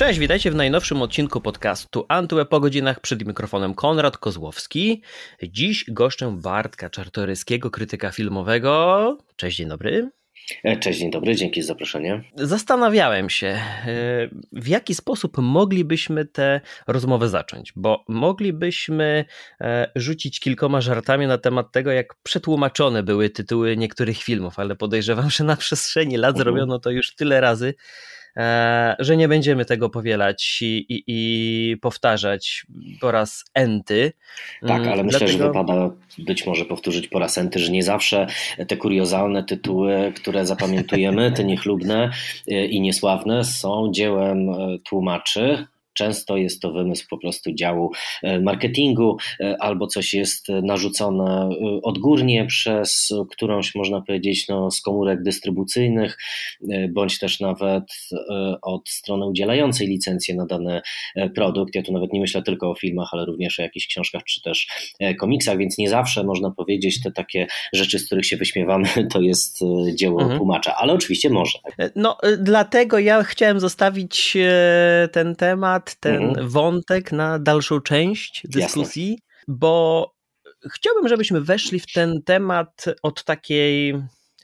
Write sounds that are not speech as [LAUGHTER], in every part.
Cześć, witajcie w najnowszym odcinku podcastu Antue po godzinach przed mikrofonem Konrad Kozłowski. Dziś goszczę Bartka Czartoryskiego, krytyka filmowego. Cześć, dzień dobry. E, cześć, dzień dobry, dzięki za zaproszenie. Zastanawiałem się, e, w jaki sposób moglibyśmy tę rozmowę zacząć, bo moglibyśmy e, rzucić kilkoma żartami na temat tego, jak przetłumaczone były tytuły niektórych filmów, ale podejrzewam, że na przestrzeni lat mhm. zrobiono to już tyle razy, że nie będziemy tego powielać i, i, i powtarzać po raz enty. Tak, ale myślę, Dlatego... że wypada być może powtórzyć po raz enty, że nie zawsze te kuriozalne tytuły, które zapamiętujemy, te [LAUGHS] niechlubne e, i niesławne są dziełem e, tłumaczy, Często jest to wymysł po prostu działu e, marketingu, e, albo coś jest narzucone e, odgórnie przez którąś, można powiedzieć, no, z komórek dystrybucyjnych, bądź też nawet od strony udzielającej licencję na dany produkt. Ja tu nawet nie myślę tylko o filmach, ale również o jakichś książkach czy też komiksach, więc nie zawsze można powiedzieć te takie rzeczy, z których się wyśmiewamy, [LAUGHS] to jest dzieło mhm. tłumacza, ale oczywiście może. No, dlatego ja chciałem zostawić ten temat ten mhm. wątek na dalszą część dyskusji, Jasne. bo chciałbym, żebyśmy weszli w ten temat od takiej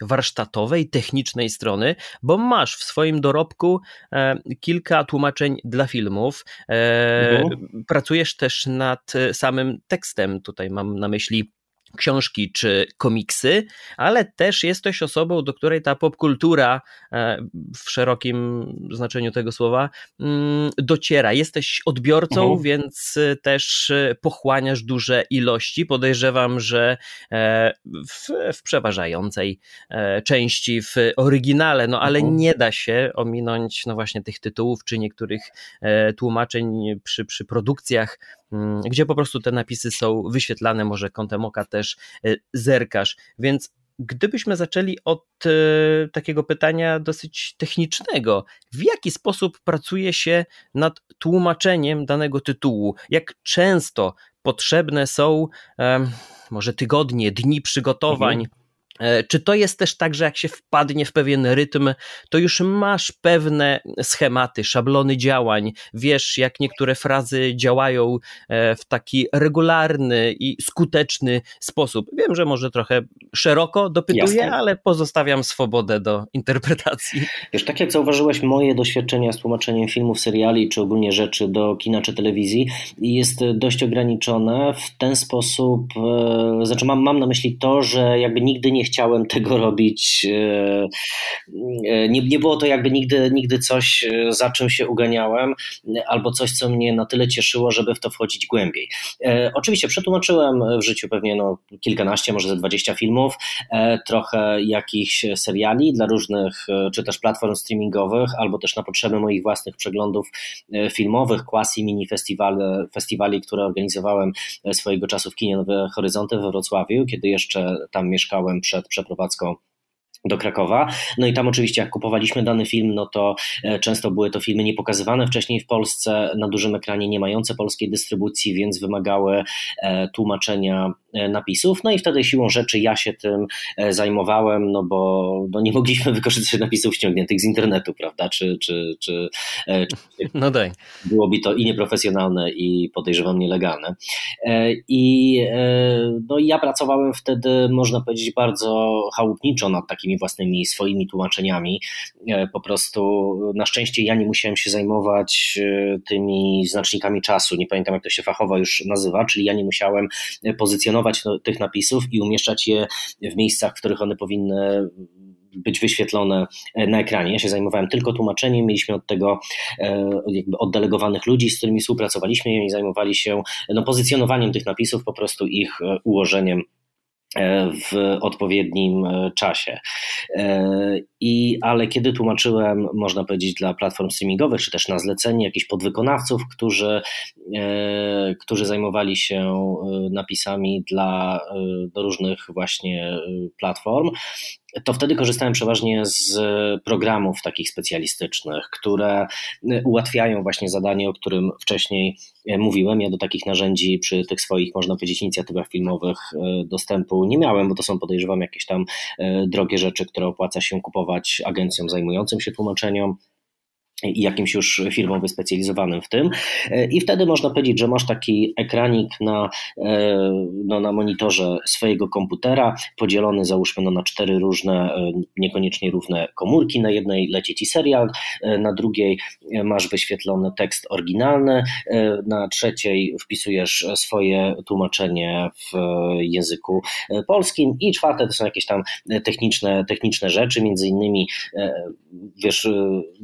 warsztatowej, technicznej strony, bo masz w swoim dorobku e, kilka tłumaczeń dla filmów. E, mhm. Pracujesz też nad samym tekstem. Tutaj mam na myśli książki czy komiksy, ale też jesteś osobą, do której ta popkultura e, w szerokim znaczeniu tego słowa mm, dociera. Jesteś odbiorcą, mhm. więc też pochłaniasz duże ilości. Podejrzewam, że e, w, w przeważającej e, części w oryginale, no ale mhm. nie da się ominąć no właśnie tych tytułów czy niektórych tłumaczeń przy, przy produkcjach gdzie po prostu te napisy są wyświetlane, może kątem oka też e, zerkasz. Więc gdybyśmy zaczęli od e, takiego pytania dosyć technicznego, w jaki sposób pracuje się nad tłumaczeniem danego tytułu? Jak często potrzebne są może tygodnie, dni przygotowań? Mhm czy to jest też tak, że jak się wpadnie w pewien rytm, to już masz pewne schematy, szablony działań, wiesz, jak niektóre frazy działają e, w taki regularny i skuteczny sposób? Wiem, że może trochę szeroko dopytuję, Jasne. ale pozostawiam swobodę do interpretacji. Wiesz, tak jak zauważyłeś, moje doświadczenia z tłumaczeniem filmów, seriali, czy ogólnie rzeczy do kina czy telewizji jest dość ograniczone w ten sposób, e, znaczy mam, mam na myśli to, że jakby nigdy nie chciałem tego robić. E, e, nie, nie było to jakby nigdy, nigdy coś, e, za czym się uganiałem, albo coś, co mnie na tyle cieszyło, żeby w to wchodzić głębiej. Oczywiście przetłumaczyłem w życiu pewnie no, kilkanaście, może ze dwadzieścia filmów, trochę jakichś seriali dla różnych, czy też platform streamingowych, albo też na potrzeby moich własnych przeglądów filmowych, quasi mini festiwali, festiwali, które organizowałem swojego czasu w kinie Nowe Horyzonty we Wrocławiu, kiedy jeszcze tam mieszkałem przed przed przeprowadzką do Krakowa. No i tam oczywiście jak kupowaliśmy dany film, no to e, często były to filmy niepokazywane wcześniej w Polsce na dużym ekranie, nie mające polskiej dystrybucji, więc wymagały e, tłumaczenia napisów. No i wtedy siłą rzeczy ja się tym zajmowałem, no bo no nie mogliśmy [LAUGHS] wykorzystać napisów ściągniętych z internetu, prawda? Czy, czy, czy, czy [LAUGHS] no daj. byłoby to i nieprofesjonalne i podejrzewam nielegalne. I no ja pracowałem wtedy, można powiedzieć, bardzo chałupniczo nad takimi własnymi swoimi tłumaczeniami. E, po prostu na szczęście ja nie musiałem się zajmować e, tymi znacznikami czasu. Nie pamiętam, jak to się fachowo już nazywa, czyli ja nie musiałem pozycjonować tych napisów i umieszczać je w miejscach, w których one powinny być wyświetlone e, na ekranie. Ja się zajmowałem tylko tłumaczeniem, mieliśmy od tego jakby oddelegowanych ludzi, z którymi współpracowaliśmy i oni zajmowali się no, pozycjonowaniem tych napisów, po prostu ich ułożeniem E, w odpowiednim e, czasie. E, I, ale kiedy tłumaczyłem, można powiedzieć, dla platform streamingowych, czy też na zlecenie jakichś podwykonawców, którzy, którzy zajmowali się napisami dla do różnych właśnie platform, to wtedy korzystałem przeważnie z programów takich specjalistycznych, które ułatwiają właśnie zadanie, o którym wcześniej mówiłem. Ja do takich narzędzi przy tych swoich, można powiedzieć, inicjatywach filmowych e, dostępu nie miałem, bo to są podejrzewam jakieś tam e, drogie rzeczy, które opłaca się kupować agencjom zajmującym się tłumaczeniem i jakimś już firmom wyspecjalizowanym w tym. E, I wtedy można powiedzieć, że masz taki ekranik na, e, no, na monitorze swojego komputera, podzielony załóżmy no, na cztery różne, e, niekoniecznie równe komórki. Na jednej leci ci serial, na drugiej masz wyświetlony tekst oryginalny, na trzeciej wpisujesz swoje tłumaczenie w języku polskim i czwarte to są jakieś tam techniczne, techniczne rzeczy, między innymi wiesz,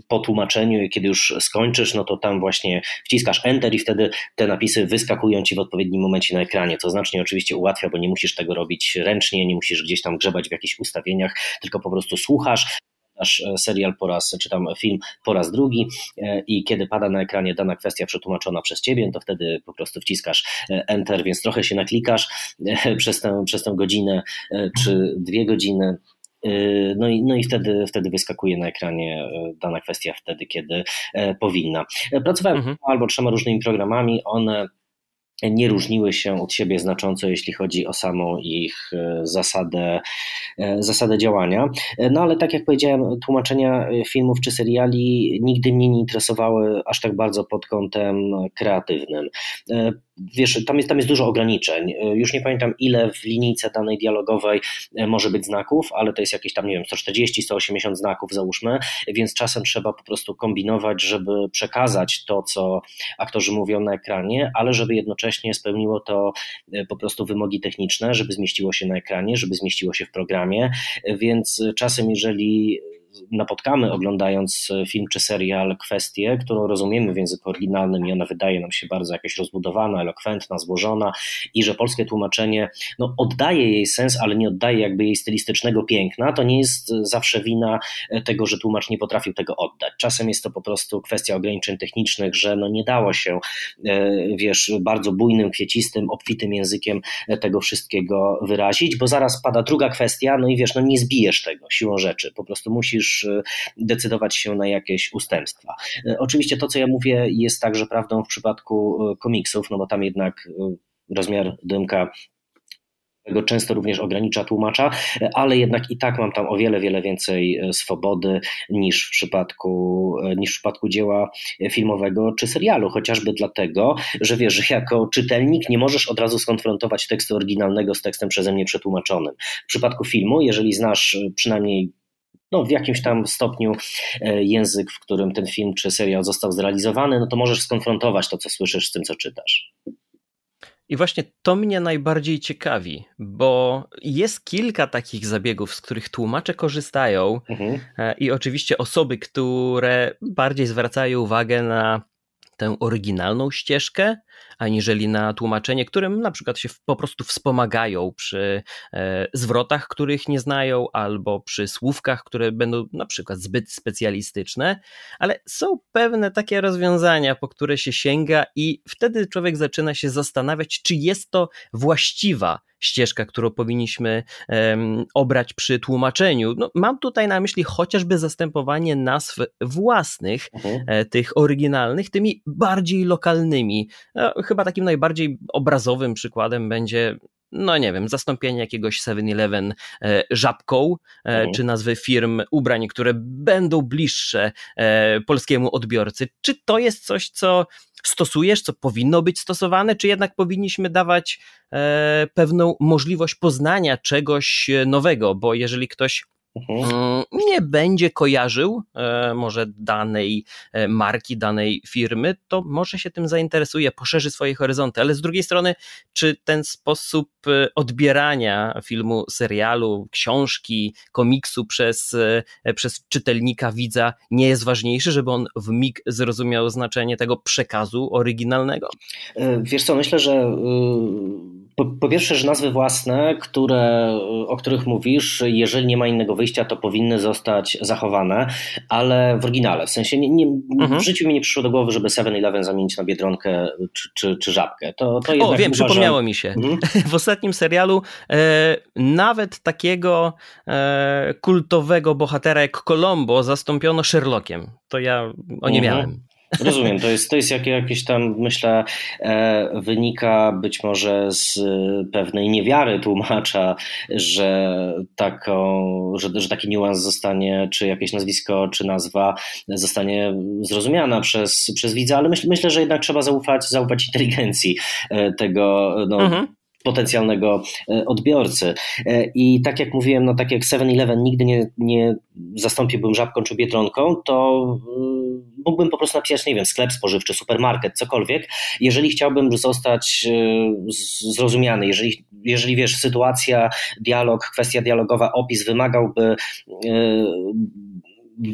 po tłumaczeniu tłumaczeniu i kiedy już skończysz, no to tam właśnie wciskasz Enter i wtedy te napisy wyskakują ci w odpowiednim momencie na ekranie, co znacznie oczywiście ułatwia, bo nie musisz tego robić ręcznie, nie musisz gdzieś tam grzebać w jakichś ustawieniach, tylko po prostu słuchasz, e, serial po raz, czy tam film po raz drugi e, i kiedy pada na ekranie dana kwestia przetłumaczona przez ciebie, to wtedy po prostu wciskasz e, Enter, więc trochę się naklikasz przez tę, przez tę godzinę czy dwie godziny no i, no i wtedy, wtedy wyskakuje na ekranie y, dana kwestia wtedy, kiedy e, powinna. Pracowałem mhm. albo trzema różnymi programami, one nie różniły się od siebie znacząco, jeśli chodzi o samą ich e, zasadę, e, zasadę działania. No ale tak jak powiedziałem, tłumaczenia filmów czy seriali nigdy mnie nie interesowały aż tak bardzo pod kątem kreatywnym wiesz, tam jest, tam jest dużo ograniczeń. E, już nie pamiętam, ile w linijce danej dialogowej e, może być znaków, ale to jest jakieś tam, nie wiem, 140, 180 znaków, załóżmy, więc czasem trzeba po prostu kombinować, żeby przekazać to, co aktorzy mówią na ekranie, ale żeby jednocześnie spełniło to e, po prostu wymogi techniczne, żeby zmieściło się na ekranie, żeby zmieściło się w programie, więc czasem, jeżeli napotkamy oglądając e, film czy serial kwestię, którą rozumiemy w języku oryginalnym i ona wydaje nam się bardzo jakaś rozbudowana, elokwentna, złożona i że polskie tłumaczenie no, oddaje jej sens, ale nie oddaje jakby jej stylistycznego piękna, to nie jest zawsze wina e, tego, że tłumacz nie potrafił tego oddać. Czasem jest to po prostu kwestia ograniczeń technicznych, że no nie dało się, e, wiesz, bardzo bujnym, kwiecistym, obfitym językiem tego wszystkiego wyrazić, bo zaraz pada druga kwestia, no i wiesz, no nie zbijesz tego siłą rzeczy, po prostu musisz musisz y, decydować się na jakieś ustępstwa. Y, oczywiście to, co ja mówię, jest także prawdą w przypadku y, komiksów, no bo tam jednak rozmiar dymka często również ogranicza tłumacza, ale jednak i tak mam tam o wiele, wiele więcej swobody niż w przypadku, niż w przypadku dzieła filmowego czy serialu, chociażby dlatego, że wiesz, że jako czytelnik nie możesz od razu skonfrontować tekstu oryginalnego z tekstem przeze mnie przetłumaczonym. W przypadku filmu, jeżeli znasz przynajmniej no, w jakimś tam stopniu e, język, w którym ten film czy serial został zrealizowany, no to możesz skonfrontować to, co słyszysz z tym, co czytasz. I właśnie to mnie najbardziej ciekawi, bo jest kilka takich zabiegów, z których tłumacze korzystają, mhm. E, i oczywiście osoby, które bardziej zwracają uwagę na tę oryginalną ścieżkę, aniżeli na tłumaczenie, którym na przykład się po prostu wspomagają przy e, zwrotach, których nie znają, albo przy słówkach, które będą na przykład zbyt specjalistyczne, ale są pewne takie rozwiązania, po które się sięga, i wtedy człowiek zaczyna się zastanawiać, czy jest to właściwa ścieżka, którą powinniśmy um, obrać przy tłumaczeniu. No, mam tutaj na myśli chociażby zastępowanie nazw własnych, mhm. e, tych oryginalnych, tymi bardziej lokalnymi. No, chyba takim najbardziej obrazowym przykładem będzie no nie wiem, zastąpienie jakiegoś 7-Eleven e, żabką, e, mhm. czy nazwy firm ubrań, które będą bliższe e, polskiemu odbiorcy. Czy to jest coś, co stosujesz, co powinno być stosowane, czy jednak powinniśmy dawać pewną możliwość poznania czegoś nowego, bo jeżeli ktoś Mhm. Nie będzie kojarzył e, może danej e, marki, danej firmy, to może się tym zainteresuje, poszerzy swoje horyzonty, ale z drugiej strony, czy ten sposób e, odbierania filmu, serialu, książki, komiksu przez, przez czytelnika, widza nie jest ważniejszy, żeby on w mig zrozumiał znaczenie tego przekazu oryginalnego? Wiesz co, myślę, że po, po pierwsze, że nazwy własne, które, o których mówisz, jeżeli nie ma innego wyjścia, to powinny zostać zachowane, ale w oryginale. W sensie nie, nie, mhm. w życiu mi nie przyszło do głowy, żeby 7-Eleven zamienić na Biedronkę czy, czy, czy Żabkę. To, to o, wiem, przypomniało mi się. Mhm. [LAUGHS] W ostatnim serialu e, nawet takiego e, kultowego bohatera jak Colombo zastąpiono Sherlockiem. To ja o nie mhm. miałem. Rozumiem, to jest, to jest jak, jakieś tam, myślę, e, wynika być może z pewnej niewiary tłumacza, że, taką, że, że taki niuans zostanie, czy jakieś nazwisko, czy nazwa zostanie zrozumiana przez, przez widza, ale myśl, myślę, że jednak trzeba zaufać, zaufać inteligencji e, tego no, mhm potencjalnego e, odbiorcy. E, I tak jak mówiłem, no tak jak 7-Eleven nigdy nie, nie zastąpiłbym żabką czy biedronką, to e, mógłbym po prostu napisać, nie wiem, sklep spożywczy, supermarket, cokolwiek. Jeżeli chciałbym zostać zrozumiany, jeżeli, jeżeli wiesz, sytuacja, dialog, kwestia dialogowa, opis wymagałby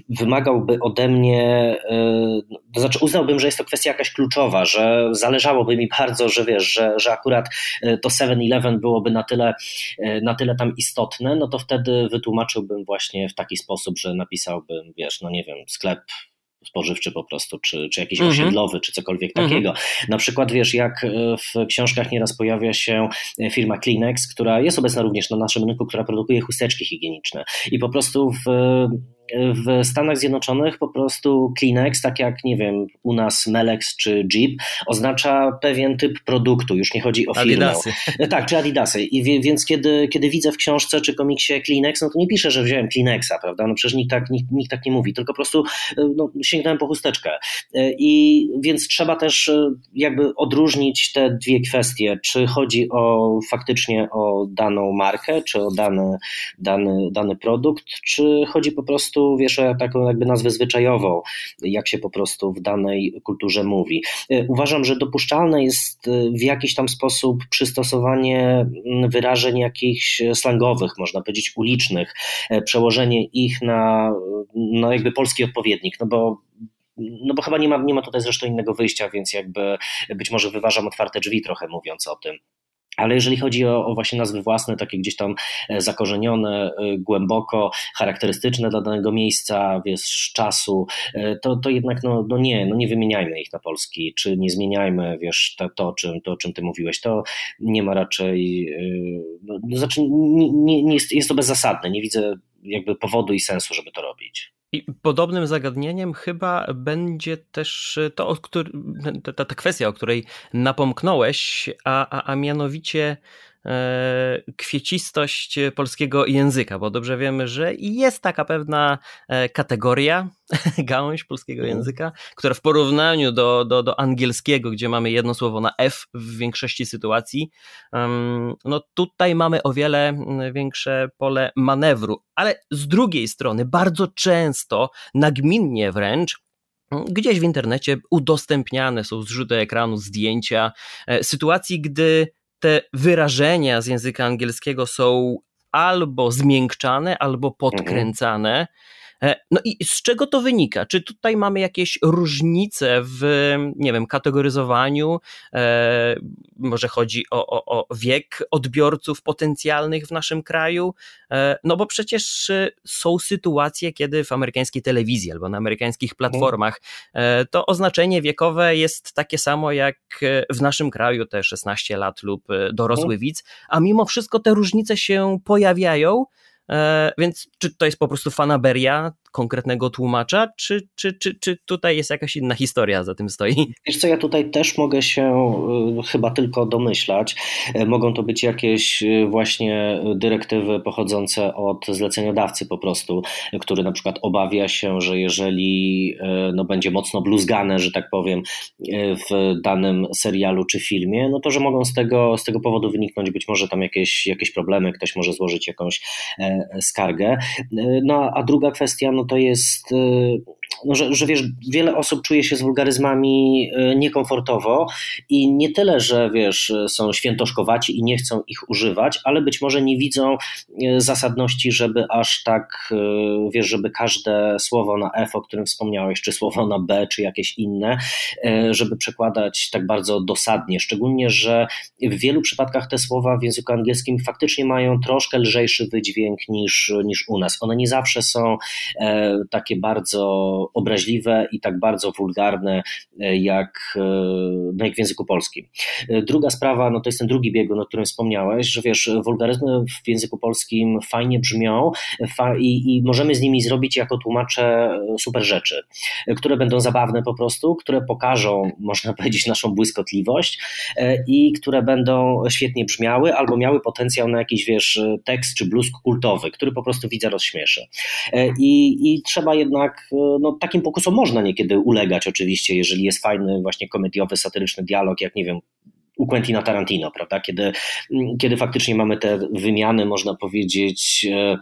wymagałby ode mnie, e, to znaczy uznałbym, że jest to kwestia jakaś kluczowa, że zależałoby mi bardzo, że wiesz, że, że akurat e, to 7-Eleven byłoby na tyle, e, na tyle tam istotne, no to wtedy wytłumaczyłbym właśnie w taki sposób, że napisałbym, wiesz, no nie wiem, sklep spożywczy po prostu, czy, czy jakiś mm -hmm. osiedlowy, czy cokolwiek mm -hmm. takiego. Na przykład wiesz, jak w książkach nieraz pojawia się firma Kleenex, która jest obecna również na naszym rynku, która produkuje chusteczki higieniczne i po prostu w w Stanach Zjednoczonych po prostu Kleenex, tak jak nie wiem, u nas Melex czy Jeep, oznacza pewien typ produktu, już nie chodzi o firmę. Adidasy. Tak, czy Adidasy. I więc kiedy, kiedy widzę w książce czy komiksie Kleenex, no to nie piszę, że wziąłem Kleenexa, prawda? No przecież nikt tak, nikt, nikt tak nie mówi, tylko po prostu no, sięgnąłem po chusteczkę. I więc trzeba też jakby odróżnić te dwie kwestie, czy chodzi o faktycznie o daną markę, czy o dany, dany, dany produkt, czy chodzi po prostu prostu wiesz taką jakby nazwę zwyczajową, jak się po prostu w danej kulturze mówi. E, uważam, że dopuszczalne jest e, w jakiś tam sposób przystosowanie mm, wyrażeń jakichś slangowych, można powiedzieć ulicznych, e, przełożenie ich na, na jakby polski odpowiednik, no bo no bo chyba nie ma, nie ma tutaj zresztą innego wyjścia, więc jakby być może wyważam otwarte drzwi trochę mówiąc o tym. Ale jeżeli chodzi o, o, właśnie nazwy własne, takie gdzieś tam e, zakorzenione, e, głęboko charakterystyczne dla danego miejsca, wiesz, czasu, e, to, to jednak no, no nie, no nie wymieniajmy ich na polski, czy nie zmieniajmy, wiesz, to, to, czym, to o czym ty mówiłeś, to nie ma raczej, no, znaczy nie, nie jest, jest to bezzasadne, nie widzę jakby powodu i sensu, żeby to robić. I podobnym zagadnieniem chyba będzie też to, ta, ta kwestia, o której napomknąłeś, a, a, a mianowicie kwiecistość polskiego języka, bo dobrze wiemy, że jest taka pewna e, kategoria, [LAUGHS] gałąź polskiego mhm. języka, która w porównaniu do, do, do angielskiego, gdzie mamy jedno słowo na F w większości sytuacji, no tutaj mamy o wiele większe pole manewru, ale z drugiej strony bardzo często, nagminnie wręcz, Gdzieś w internecie udostępniane są zrzuty ekranu, zdjęcia, e, sytuacji, gdy te wyrażenia z języka angielskiego są albo zmiękczane, albo podkręcane. Mhm. E, no i z czego to wynika? Czy tutaj mamy jakieś różnice w, nie wiem, kategoryzowaniu? E, może chodzi o, o, o wiek odbiorców potencjalnych w naszym kraju? E, no bo przecież są sytuacje, kiedy w amerykańskiej telewizji albo na amerykańskich platformach to oznaczenie wiekowe jest takie samo jak w naszym kraju, te 16 lat lub dorosły mhm. widz, a mimo wszystko te różnice się pojawiają. E, więc czy to jest po prostu fanaberia konkretnego tłumacza, czy, czy, czy, czy tutaj jest jakaś inna historia za tym stoi? Wiesz co, ja tutaj też mogę się y, chyba tylko domyślać. E, mogą to być jakieś y, właśnie dyrektywy pochodzące od zleceniodawcy po prostu, który na przykład obawia się, że jeżeli e, no, będzie mocno bluzgane, że tak powiem, w danym serialu czy filmie, no to że mogą z tego, z tego powodu wyniknąć być może tam jakieś, jakieś problemy, ktoś może złożyć jakąś skargę. No a druga kwestia, no to jest y, no, że, że wiesz, wiele osób czuje się z wulgaryzmami e, niekomfortowo i nie tyle, że wiesz, są świętoszkowaci i nie chcą ich używać, ale być może nie widzą e, zasadności, żeby aż tak, e, wiesz, żeby każde słowo na F, o którym wspomniałeś, czy słowo na B, czy jakieś inne, żeby przekładać tak bardzo dosadnie. Szczególnie, że w wielu przypadkach te słowa w języku angielskim faktycznie mają troszkę lżejszy wydźwięk niż, niż u nas. One nie zawsze są takie bardzo obraźliwe i tak bardzo wulgarne jak, no jak w języku polskim. Druga sprawa, no to jest ten drugi biegun, o którym wspomniałeś, że wiesz, wulgaryzmy w języku polskim fajnie brzmią fa i, i możemy z nimi zrobić jako tłumacze super rzeczy, które będą zabawne po prostu, które pokażą, [LAUGHS] można powiedzieć, naszą błyskotliwość i które będą świetnie brzmiały albo miały potencjał na jakiś, wiesz, tekst czy blusk kultowy, który po prostu widza rozśmieszy. I, i trzeba jednak, no takim pokusom można niekiedy ulegać oczywiście, jeżeli jest fajny właśnie komediowy, satyryczny dialog, jak nie wiem, u Quentina Tarantino, prawda? Kiedy, kiedy faktycznie mamy te wymiany, można powiedzieć, e,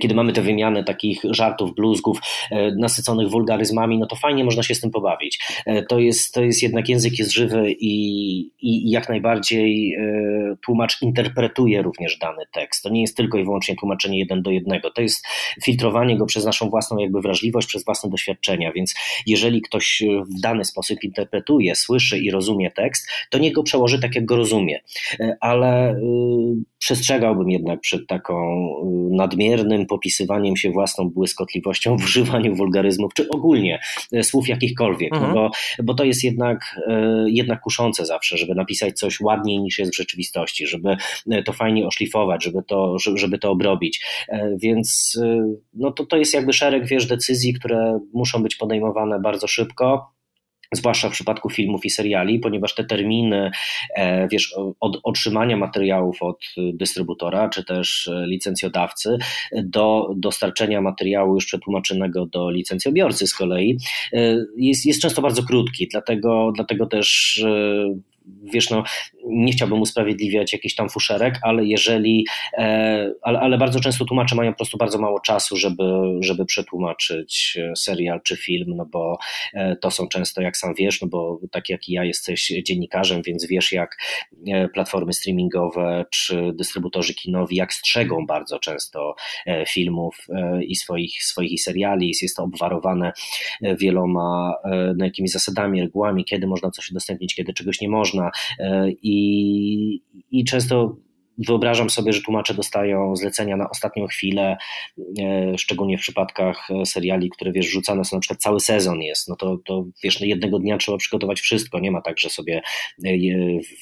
kiedy mamy tę wymianę takich żartów, bluzgów e, nasyconych wulgaryzmami, no to fajnie można się z tym pobawić. E, to jest, to jest jednak język jest żywy i, i jak najbardziej e, tłumacz interpretuje również dany tekst. To nie jest tylko i wyłącznie tłumaczenie jeden do jednego. To jest filtrowanie go przez naszą własną jakby wrażliwość, przez własne doświadczenia, więc jeżeli ktoś w dany sposób interpretuje, słyszy i rozumie tekst, to niech go przełoży tak, jak go rozumie. Ale przestrzegałbym jednak przed taką nadmiernym popisywaniem się własną błyskotliwością w używaniu wulgaryzmów, czy ogólnie e, słów jakichkolwiek, no mhm. no bo, bo to jest jednak, e, jednak kuszące zawsze, żeby napisać coś ładniej niż jest w rzeczywistości, żeby e, to fajnie oszlifować, żeby to, żeby to obrobić. Więc no to, to jest jakby szereg wiesz, decyzji, które muszą być podejmowane bardzo szybko zwłaszcza w przypadku filmów i seriali, ponieważ te terminy, e, wiesz, od otrzymania materiałów od dystrybutora czy też licencjodawcy do dostarczenia materiału już przetłumaczonego do licencjobiorcy z kolei e, jest, jest często bardzo krótki, dlatego, dlatego też e, wiesz, no, nie chciałbym usprawiedliwiać jakichś tam fuszerek, ale jeżeli, e, ale, ale bardzo często tłumacze mają po prostu bardzo mało czasu, żeby, żeby przetłumaczyć e, serial czy film, no bo e, to są często, jak sam wiesz, no bo tak jak i ja jesteś dziennikarzem, więc wiesz jak platformy streamingowe czy dystrybutorzy kinowi, jak strzegą bardzo często filmów i swoich, swoich seriali, jest to obwarowane wieloma no, jakimiś zasadami, regułami, kiedy można coś udostępnić, kiedy czegoś nie można i i, i często wyobrażam sobie, że tłumacze dostają zlecenia na ostatnią chwilę, e, szczególnie w przypadkach e, seriali, które wiesz, rzucane są na przykład cały sezon jest, no to, to wiesz, no jednego dnia trzeba przygotować wszystko, nie ma tak, że sobie e,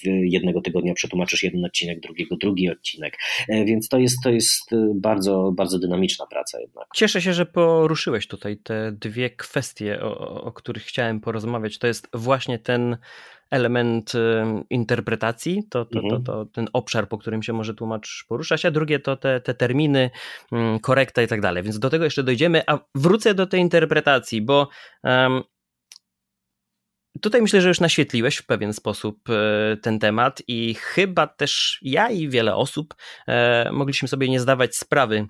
jednego tygodnia przetłumaczysz jeden odcinek, drugiego drugi odcinek, więc to jest, to jest bardzo, bardzo dynamiczna praca jednak. Cieszę się, że poruszyłeś tutaj te dwie kwestie, o, o których chciałem porozmawiać, to jest właśnie ten element interpretacji, to, to, mhm. to, to, ten obszar, po którym się może tłumacz poruszać, a drugie to te, te terminy, mm, korekta i tak dalej. Więc do tego jeszcze dojdziemy, a wrócę do tej interpretacji, bo um, Tutaj myślę, że już naświetliłeś w pewien sposób e, ten temat i chyba też ja i wiele osób e, mogliśmy sobie nie zdawać sprawy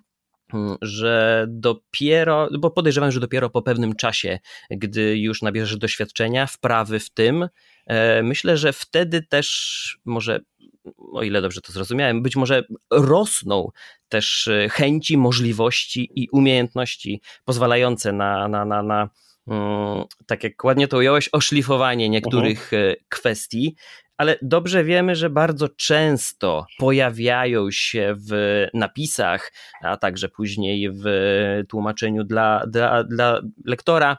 mm, że dopiero, bo podejrzewam, że dopiero po pewnym czasie, gdy już nabierzesz doświadczenia, wprawy w tym, myślę, że wtedy też może, o ile dobrze to zrozumiałem, być może rosną też e, chęci, możliwości i umiejętności pozwalające na, na, na, na mm, tak jak ładnie to ująłeś, oszlifowanie niektórych uh-huh. kwestii, ale dobrze wiemy, że bardzo często pojawiają się w napisach, a także później w tłumaczeniu dla, dla, dla lektora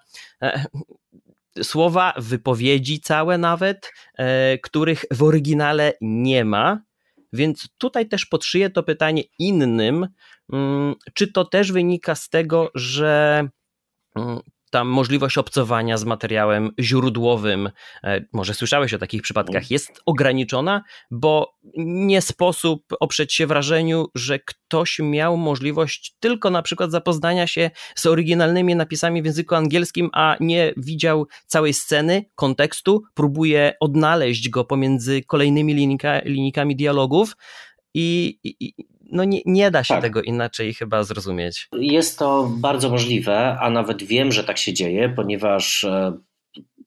słowa, wypowiedzi całe nawet, e, których w oryginale nie ma. Więc tutaj też podszyję to pytanie innym, mm, czy to też wynika z tego, że mm, ta możliwość obcowania z materiałem źródłowym, e, może słyszałeś o takich przypadkach, mm. jest ograniczona, bo nie sposób oprzeć się wrażeniu, że ktoś miał możliwość tylko na przykład zapoznania się z oryginalnymi napisami w języku angielskim, a nie widział całej sceny, kontekstu, próbuje odnaleźć go pomiędzy kolejnymi linijka, linijkami dialogów. I, i, no nie, nie da się tak. tego inaczej chyba zrozumieć. Jest to bardzo możliwe, a nawet wiem, że tak się dzieje, ponieważ e,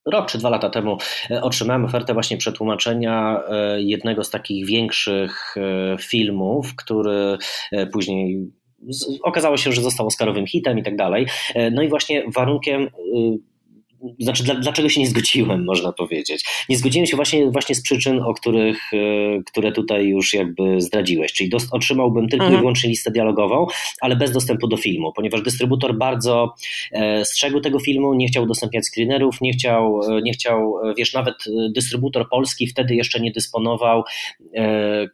rok czy dwa lata temu e, otrzymałem ofertę właśnie przetłumaczenia e, jednego z takich większych filmów, który później okazało się, że został Oscarowym hitem i tak dalej. No i właśnie warunkiem znaczy dlaczego się nie zgodziłem, [LAUGHS] można powiedzieć. Nie zgodziłem się właśnie, właśnie z przyczyn, o których, e, które tutaj już jakby zdradziłeś, czyli dost, otrzymałbym tylko mhm. i wyłącznie listę dialogową, ale bez dostępu do filmu, ponieważ dystrybutor bardzo e, strzegł tego filmu, nie chciał udostępniać screenerów, nie chciał, e, nie chciał, wiesz, nawet dystrybutor polski wtedy jeszcze nie dysponował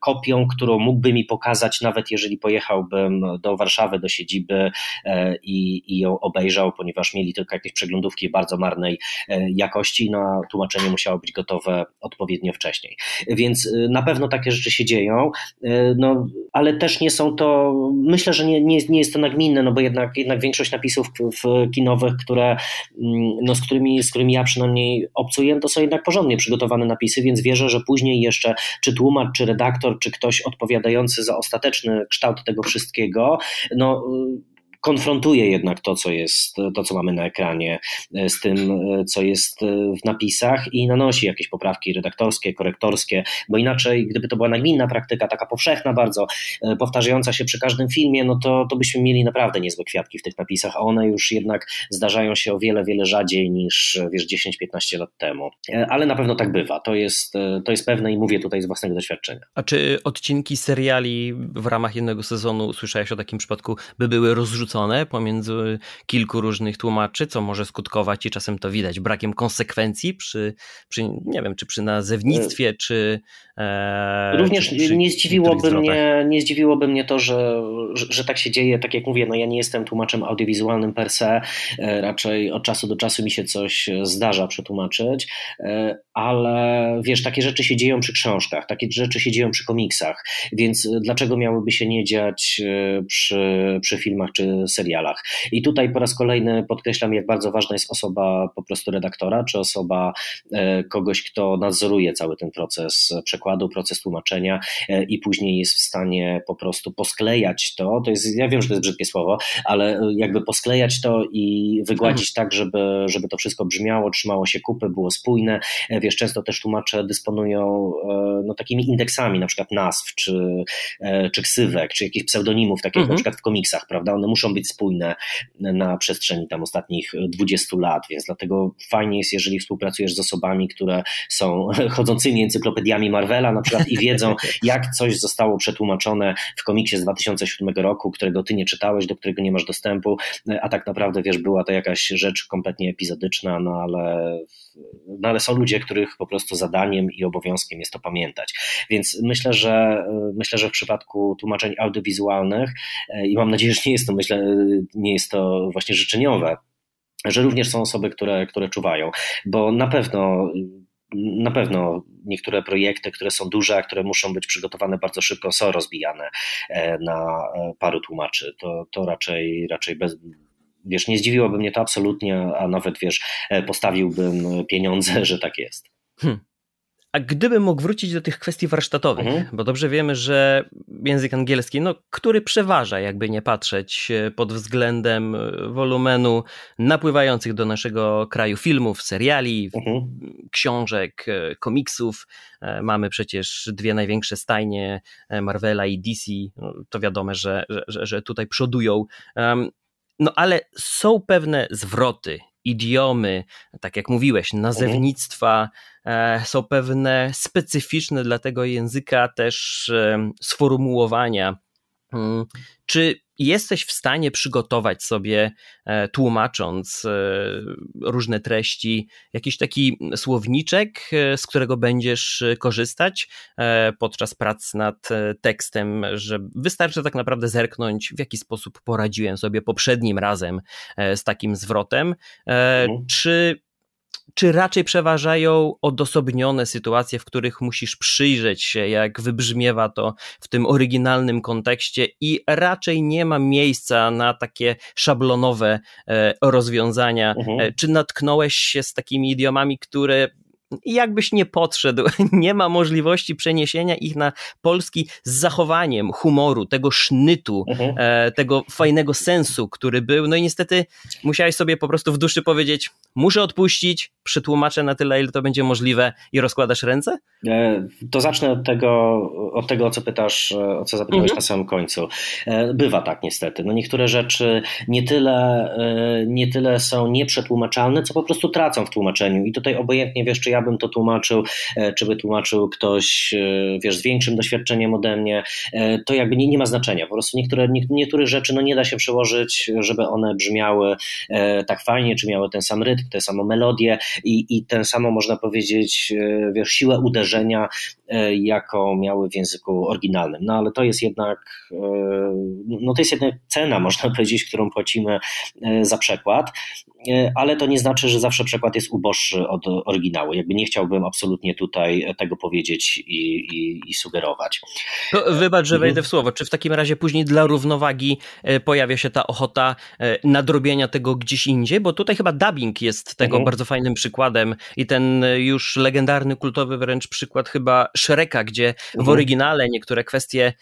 kopią, którą mógłby mi pokazać, nawet jeżeli pojechałbym do Warszawy, do siedziby i, i ją obejrzał, ponieważ mieli tylko jakieś przeglądówki bardzo marnej e, jakości, no tłumaczenie musiało być gotowe odpowiednio wcześniej. Więc e, na pewno takie rzeczy się dzieją, e, no, ale też nie są to, myślę, że nie, nie, nie jest to nagminne, no bo jednak, jednak większość napisów w kinowych, które, mm, no, z, którymi, z którymi ja przynajmniej obcuję, to są jednak porządnie przygotowane napisy, więc wierzę, że później jeszcze czy tłumacz, czy redaktor, czy ktoś odpowiadający za ostateczny kształt tego wszystkiego, no konfrontuje jednak to, co jest, to, co mamy na ekranie e, z tym, e, co jest e, w napisach i nanosi jakieś poprawki redaktorskie, korektorskie, bo inaczej, gdyby to była nagminna praktyka, taka powszechna bardzo, powtarzająca się przy każdym filmie, no to, to byśmy mieli naprawdę niezłe kwiatki w tych napisach, a one już jednak zdarzają się o wiele, wiele rzadziej niż, wiesz, 10-15 lat temu. Ale na pewno tak bywa, to jest, to jest pewne i mówię tutaj z własnego doświadczenia. A czy odcinki seriali w ramach jednego sezonu, słyszałeś o takim przypadku, by były rozrzucone pomiędzy kilku różnych tłumaczy, co może skutkować i czasem to widać brakiem konsekwencji przy, przy nie wiem, czy przy nazewnictwie, czy. E, Również czy, czy nie, zdziwiłoby mnie, nie zdziwiłoby mnie to, że, że, że, tak się dzieje. Tak jak mówię, no ja nie jestem tłumaczem audiowizualnym per se, e, raczej od czasu do czasu mi się coś zdarza przetłumaczyć, e, ale wiesz, takie rzeczy się dzieją przy książkach, takie rzeczy się dzieją przy komiksach, więc dlaczego miałyby się nie dziać e, przy, przy filmach czy serialach. I tutaj po raz kolejny podkreślam, jak bardzo ważna jest osoba po prostu redaktora, czy osoba e, kogoś, kto nadzoruje cały ten proces przekładu, proces tłumaczenia e, i później jest w stanie po prostu posklejać to. To jest, ja wiem, że to jest brzydkie słowo, ale jakby posklejać to i wygładzić mhm. tak, żeby, żeby to wszystko brzmiało, trzymało się kupy, było spójne. E, wiesz, często też tłumacze dysponują no, takimi indeksami, na przykład nazw, czy, czy ksywek, czy jakichś pseudonimów, tak jak mhm. na przykład w komiksach, prawda? One muszą być spójne na przestrzeni tam ostatnich 20 lat, więc dlatego fajnie jest, jeżeli współpracujesz z osobami, które są [LAUGHS] chodzącymi encyklopediami Marvela na przykład i wiedzą, [LAUGHS] jak coś zostało przetłumaczone w komiksie z 2007 roku, którego ty nie czytałeś, do którego nie masz dostępu, a tak naprawdę wiesz, była to jakaś rzecz kompletnie epizodyczna, no ale, no ale są ludzie, których po prostu zadaniem i obowiązkiem jest to pamiętać. Więc myślę, że myślę, że w przypadku tłumaczeń audiowizualnych i mam nadzieję, że nie jest to myślę nie jest to właśnie życzeniowe, że również są osoby, które, które czuwają, bo na pewno na pewno niektóre projekty, które są duże, a które muszą być przygotowane bardzo szybko, są rozbijane e, na e, paru tłumaczy. To, to raczej, raczej bez, wiesz, nie zdziwiłoby mnie to absolutnie, a nawet wiesz, e, postawiłbym pieniądze, [LAUGHS] że tak jest. Hmm. A gdybym mógł wrócić do tych kwestii warsztatowych, mhm. bo dobrze wiemy, że język angielski, no, który przeważa, jakby nie patrzeć, e, pod względem e, wolumenu napływających do naszego kraju filmów, seriali, mhm. książek, e, komiksów. Mamy przecież dwie największe stajnie Marvela i DC. No, to wiadomo, że, że, że tutaj przodują. No ale są pewne zwroty, idiomy, tak jak mówiłeś, nazewnictwa, e, są pewne specyficzne dla tego języka też sformułowania. Czy jesteś w stanie przygotować sobie, e, tłumacząc różne treści, jakiś taki słowniczek, z którego będziesz korzystać podczas prac nad tekstem, że wystarczy tak naprawdę zerknąć, w jaki sposób poradziłem sobie poprzednim razem z takim zwrotem, mhm. czy czy raczej przeważają odosobnione sytuacje, w których musisz przyjrzeć się, jak wybrzmiewa to w tym oryginalnym kontekście, i raczej nie ma miejsca na takie szablonowe e, rozwiązania? Mhm. E, czy natknąłeś się z takimi idiomami, które jakbyś nie podszedł, [LAUGHS] nie ma możliwości przeniesienia ich na polski z zachowaniem humoru, tego sznytu, mhm. e, tego fajnego sensu, który był. No i niestety musiałeś sobie po prostu w duszy powiedzieć, muszę odpuścić, przetłumaczę na tyle, ile to będzie możliwe i rozkładasz ręce? E, to zacznę od tego, od tego o co pytasz, e, o co zapytałeś mhm. na samym końcu. Bywa tak niestety. No niektóre rzeczy nie tyle, nie tyle są nieprzetłumaczalne, co po prostu tracą w tłumaczeniu. I tutaj obojętnie wiesz, czy ja bym to tłumaczył, czy by tłumaczył ktoś, wiesz, z większym doświadczeniem ode mnie, to jakby nie, nie ma znaczenia. Po prostu niektóre, niektóre rzeczy no nie da się przełożyć, żeby one brzmiały tak fajnie, czy miały ten sam rytm, tę samą melodię i, i tę samą, można powiedzieć, wiesz, siłę uderzenia, e, jaką miały w języku oryginalnym. No ale to jest jednak, e, no to jest jednak cena, można [LAUGHS] powiedzieć, którą płacimy e, za przekład, ale to nie znaczy, że zawsze przekład jest uboższy od oryginału. Jakby nie chciałbym absolutnie tutaj tego powiedzieć i, i, i sugerować. To wybacz, że wejdę w słowo. Czy w takim razie później dla równowagi pojawia się ta ochota nadrobienia tego gdzieś indziej? Bo tutaj chyba dubbing jest tego mhm. bardzo fajnym przykładem i ten już legendarny, kultowy wręcz przykład chyba Shreka, gdzie w mhm. oryginale niektóre kwestie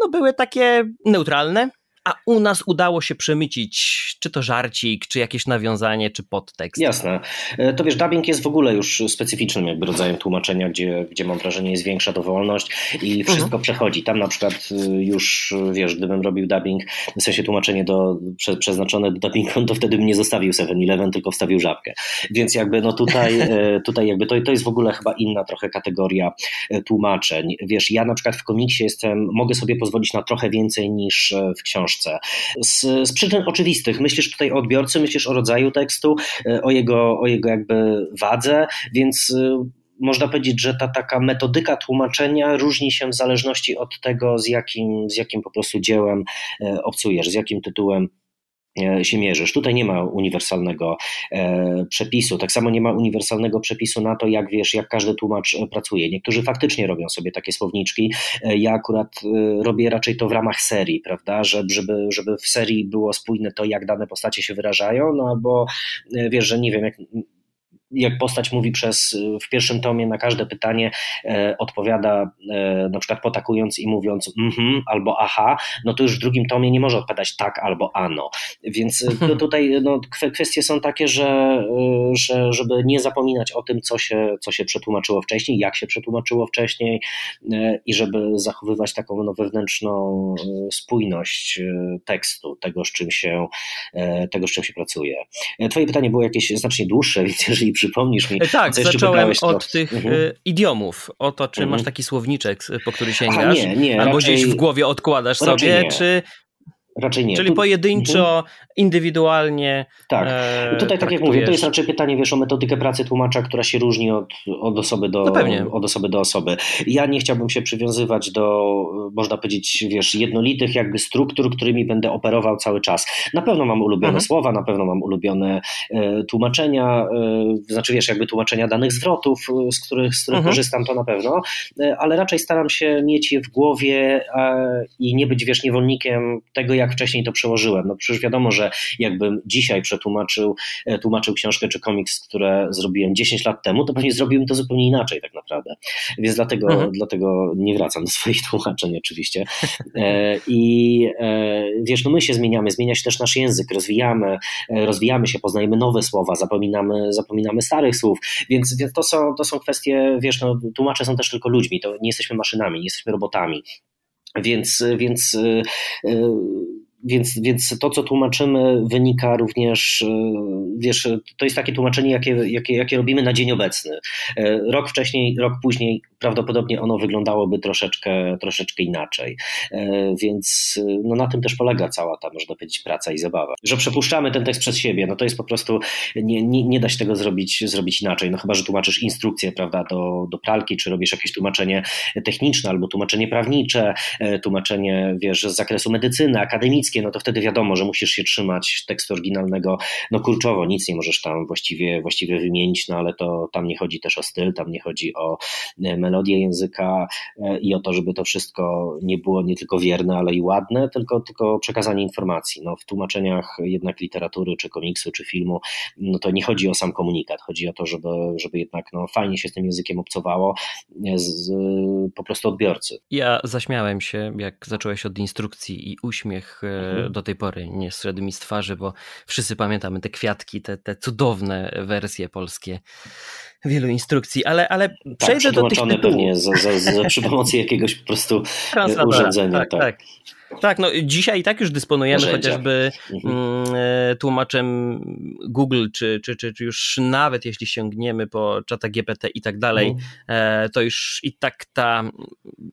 no, były takie neutralne, a u nas udało się przemycić, czy to żarcik, czy jakieś nawiązanie, czy podtekst. Jasne. E, to wiesz, dubbing jest w ogóle już specyficznym jakby rodzajem tłumaczenia, gdzie, gdzie mam wrażenie jest większa dowolność i wszystko mhm. przechodzi. Tam na przykład y, już, wiesz, gdybym robił dubbing, w sensie tłumaczenie do, prze, przeznaczone do dubbingu, to wtedy bym nie zostawił 7-Eleven, tylko wstawił żabkę. Więc jakby no tutaj, e, tutaj jakby to, to jest w ogóle chyba inna trochę kategoria e, tłumaczeń. Wiesz, ja na przykład w komiksie jestem, mogę sobie pozwolić na trochę więcej niż w książce książce. Z, z przyczyn oczywistych. Myślisz tutaj o odbiorcy, myślisz o rodzaju tekstu, e, o jego, o jego jakby wadze, więc e, można powiedzieć, że ta taka metodyka tłumaczenia różni się w zależności od tego, z jakim, z jakim po prostu dziełem e, obcujesz, z jakim tytułem się mierzysz. Tutaj nie ma uniwersalnego e, przepisu. Tak samo nie ma uniwersalnego przepisu na to, jak wiesz, jak każdy tłumacz e, pracuje. Niektórzy faktycznie robią sobie takie słowniczki. Ja akurat robię raczej to w ramach serii, prawda, żeby, żeby, żeby w serii było spójne to, jak dane postacie się wyrażają, no albo wiesz, że nie wiem, jak jak postać mówi przez, w pierwszym tomie na każde pytanie e, odpowiada e, na przykład potakując i mówiąc mhm albo aha, no to już w drugim tomie nie może odpowiadać tak albo ano. Więc e, [LAUGHS] tutaj no, kwestie są takie, że, że żeby nie zapominać o tym, co się, co się przetłumaczyło wcześniej, jak się przetłumaczyło wcześniej i żeby zachowywać taką no, wewnętrzną spójność tekstu, tego z czym się, tego, z czym się pracuje. Twoje pytanie było jakieś znacznie dłuższe, więc jeżeli przypomnisz mi. Tak, zacząłem od tych mhm. E, idiomów, o to, czy mhm. masz taki słowniczek, po który sięgasz, Aha, nie, nie, albo raczej, gdzieś w głowie odkładasz sobie, nie. czy Raczej nie. Czyli tu... pojedynczo, mhm. indywidualnie. Tak. E, Tutaj, tak jak mówię, to jest raczej pytanie, wiesz, o metodykę pracy tłumacza, która się różni od, od, osoby, do, no od osoby do osoby. Ja nie chciałbym się przywiązywać do, można powiedzieć, wiesz, jednolitych jakby struktur, którymi będę operował cały czas. Na pewno mam ulubione mhm. słowa, na pewno mam ulubione e, tłumaczenia, e, znaczy, wiesz, jakby tłumaczenia danych zwrotów, e, z których, z których mhm. korzystam, to na pewno, e, ale raczej staram się mieć je w głowie i nie być, wiesz, niewolnikiem tego, jak jak wcześniej to przełożyłem. No przecież wiadomo, że jakbym dzisiaj przetłumaczył e, tłumaczył książkę czy komiks, które zrobiłem 10 lat temu, to pewnie zrobiłbym to zupełnie inaczej tak naprawdę. Więc dlatego, mhm. dlatego nie wracam do swoich [LAUGHS] tłumaczeń oczywiście. E, I e, wiesz, no my się zmieniamy, zmienia się też nasz język, rozwijamy, rozwijamy się, poznajemy nowe słowa, zapominamy, zapominamy starych słów, więc, więc to, są, to są kwestie, wiesz, no, tłumacze są też tylko ludźmi, to nie jesteśmy maszynami, nie jesteśmy robotami. Więc, więc więc, więc to, co tłumaczymy, wynika również, e, wiesz, to jest takie tłumaczenie, jakie, jakie, jakie robimy na dzień obecny. E, rok wcześniej, rok później prawdopodobnie ono wyglądało troszeczkę, troszeczkę inaczej. E, więc no, na tym też polega cała ta, można powiedzieć, praca i zabawa. Że przepuszczamy ten tekst przez siebie, no to jest po prostu, nie, nie, nie da się tego zrobić, zrobić inaczej. No chyba, że tłumaczysz instrukcję, prawda, do, do pralki, czy robisz jakieś tłumaczenie techniczne, albo tłumaczenie prawnicze, tłumaczenie, wiesz, z zakresu medycyny, akademickiej, angielskie, no to wtedy wiadomo, że musisz się trzymać tekstu oryginalnego, no kurczowo, nic nie możesz tam właściwie, właściwie wymienić, no ale to tam nie chodzi też o styl, tam nie chodzi o melodię języka i o to, żeby to wszystko nie było nie tylko wierne, ale i ładne, tylko, tylko przekazanie informacji. No, w tłumaczeniach jednak literatury, czy komiksu, czy filmu, no to nie chodzi o sam komunikat, chodzi o to, żeby, żeby jednak no, fajnie się z tym językiem obcowało z, z, po prostu odbiorcy. Ja zaśmiałem się, jak zacząłeś od instrukcji i uśmiech e, mhm. do tej pory nie zszedł mi z twarzy, bo wszyscy pamiętamy te kwiatki, te, te cudowne wersje polskie wielu instrukcji, ale, ale tak, przejdę do tych tytułów. pewnie za, za, za, przy pomocy jakiegoś po prostu urządzenia. Tak, tak. tak. Tak, no dzisiaj i tak już dysponujemy Narzędzia. chociażby mhm. Mm, e, tłumaczem Google, czy, czy, czy, czy, już nawet jeśli sięgniemy po czata GPT i tak dalej, mhm. e, to już i tak ta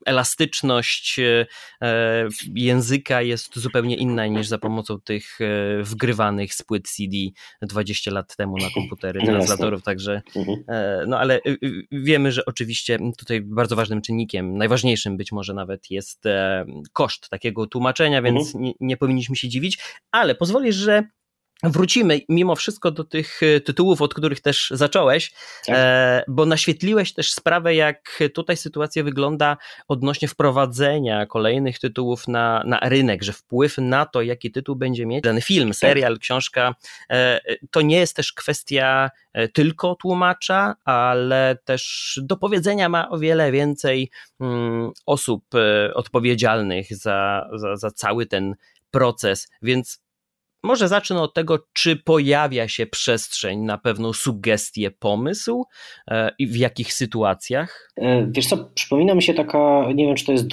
elastyczność e, języka jest zupełnie inna niż za pomocą tych wgrywanych z płyt CD 20 lat temu na komputery, translatorów, także mhm. no ale wiemy, że oczywiście tutaj bardzo ważnym czynnikiem, najważniejszym być może nawet jest koszt takiego tłumaczenia, więc mhm. nie, nie powinniśmy się dziwić, ale pozwolisz, że Wrócimy mimo wszystko do tych e, tytułów, od których też zacząłeś, tak. e, bo naświetliłeś też sprawę, jak tutaj sytuacja wygląda odnośnie wprowadzenia kolejnych tytułów na, na rynek, że wpływ na to, jaki tytuł będzie mieć dany film, tak. serial, tak. książka, e, to nie jest też kwestia tylko tłumacza, ale też do powiedzenia ma o wiele więcej mm, osób odpowiedzialnych za, za, za cały ten proces, więc może zacznę od tego, czy pojawia się przestrzeń na pewną sugestię, pomysł e, i w jakich sytuacjach? E, wiesz co, przypomina mi się taka, nie wiem czy to jest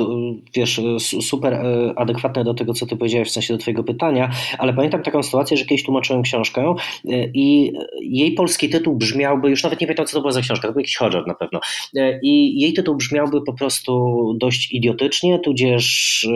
wiesz, super e, adekwatne do tego, co ty powiedziałeś, w sensie do twojego pytania, ale pamiętam taką sytuację, że kiedyś tłumaczyłem książkę i jej polski tytuł brzmiałby, już nawet nie pamiętam co to była za książka, to był jakiś horror na pewno, i jej tytuł brzmiałby po prostu dość idiotycznie, tudzież,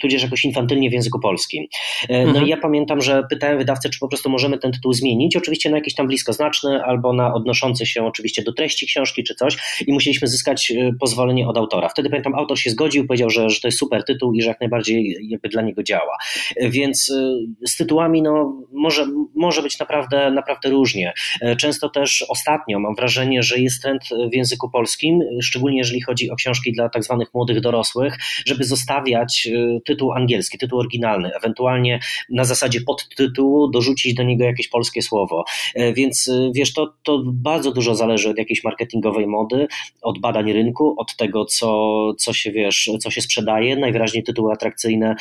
tudzież jakoś infantylnie w języku polskim. No mhm. i ja pamiętam pamiętam, że pytałem wydawcę, czy po prostu możemy ten tytuł zmienić, oczywiście na jakiś tam bliskoznaczny albo na odnoszący się oczywiście do treści książki czy coś i musieliśmy zyskać y, pozwolenie od autora. Wtedy pamiętam, autor się zgodził, powiedział, że, że to jest super tytuł i że jak najbardziej jakby dla niego działa. Więc y, z tytułami no, może, może być naprawdę, naprawdę różnie. Często też ostatnio mam wrażenie, że jest trend w języku polskim, szczególnie jeżeli chodzi o książki dla tak zwanych młodych dorosłych, żeby zostawiać y, tytuł angielski, tytuł oryginalny, ewentualnie na zasadzie podtytułu dorzucić do niego jakieś polskie słowo. E, więc e, wiesz, to, to bardzo dużo zależy od jakiejś marketingowej mody, od badań rynku, od tego, co, co się wiesz, co się sprzedaje. Najwyraźniej tytuły atrakcyjne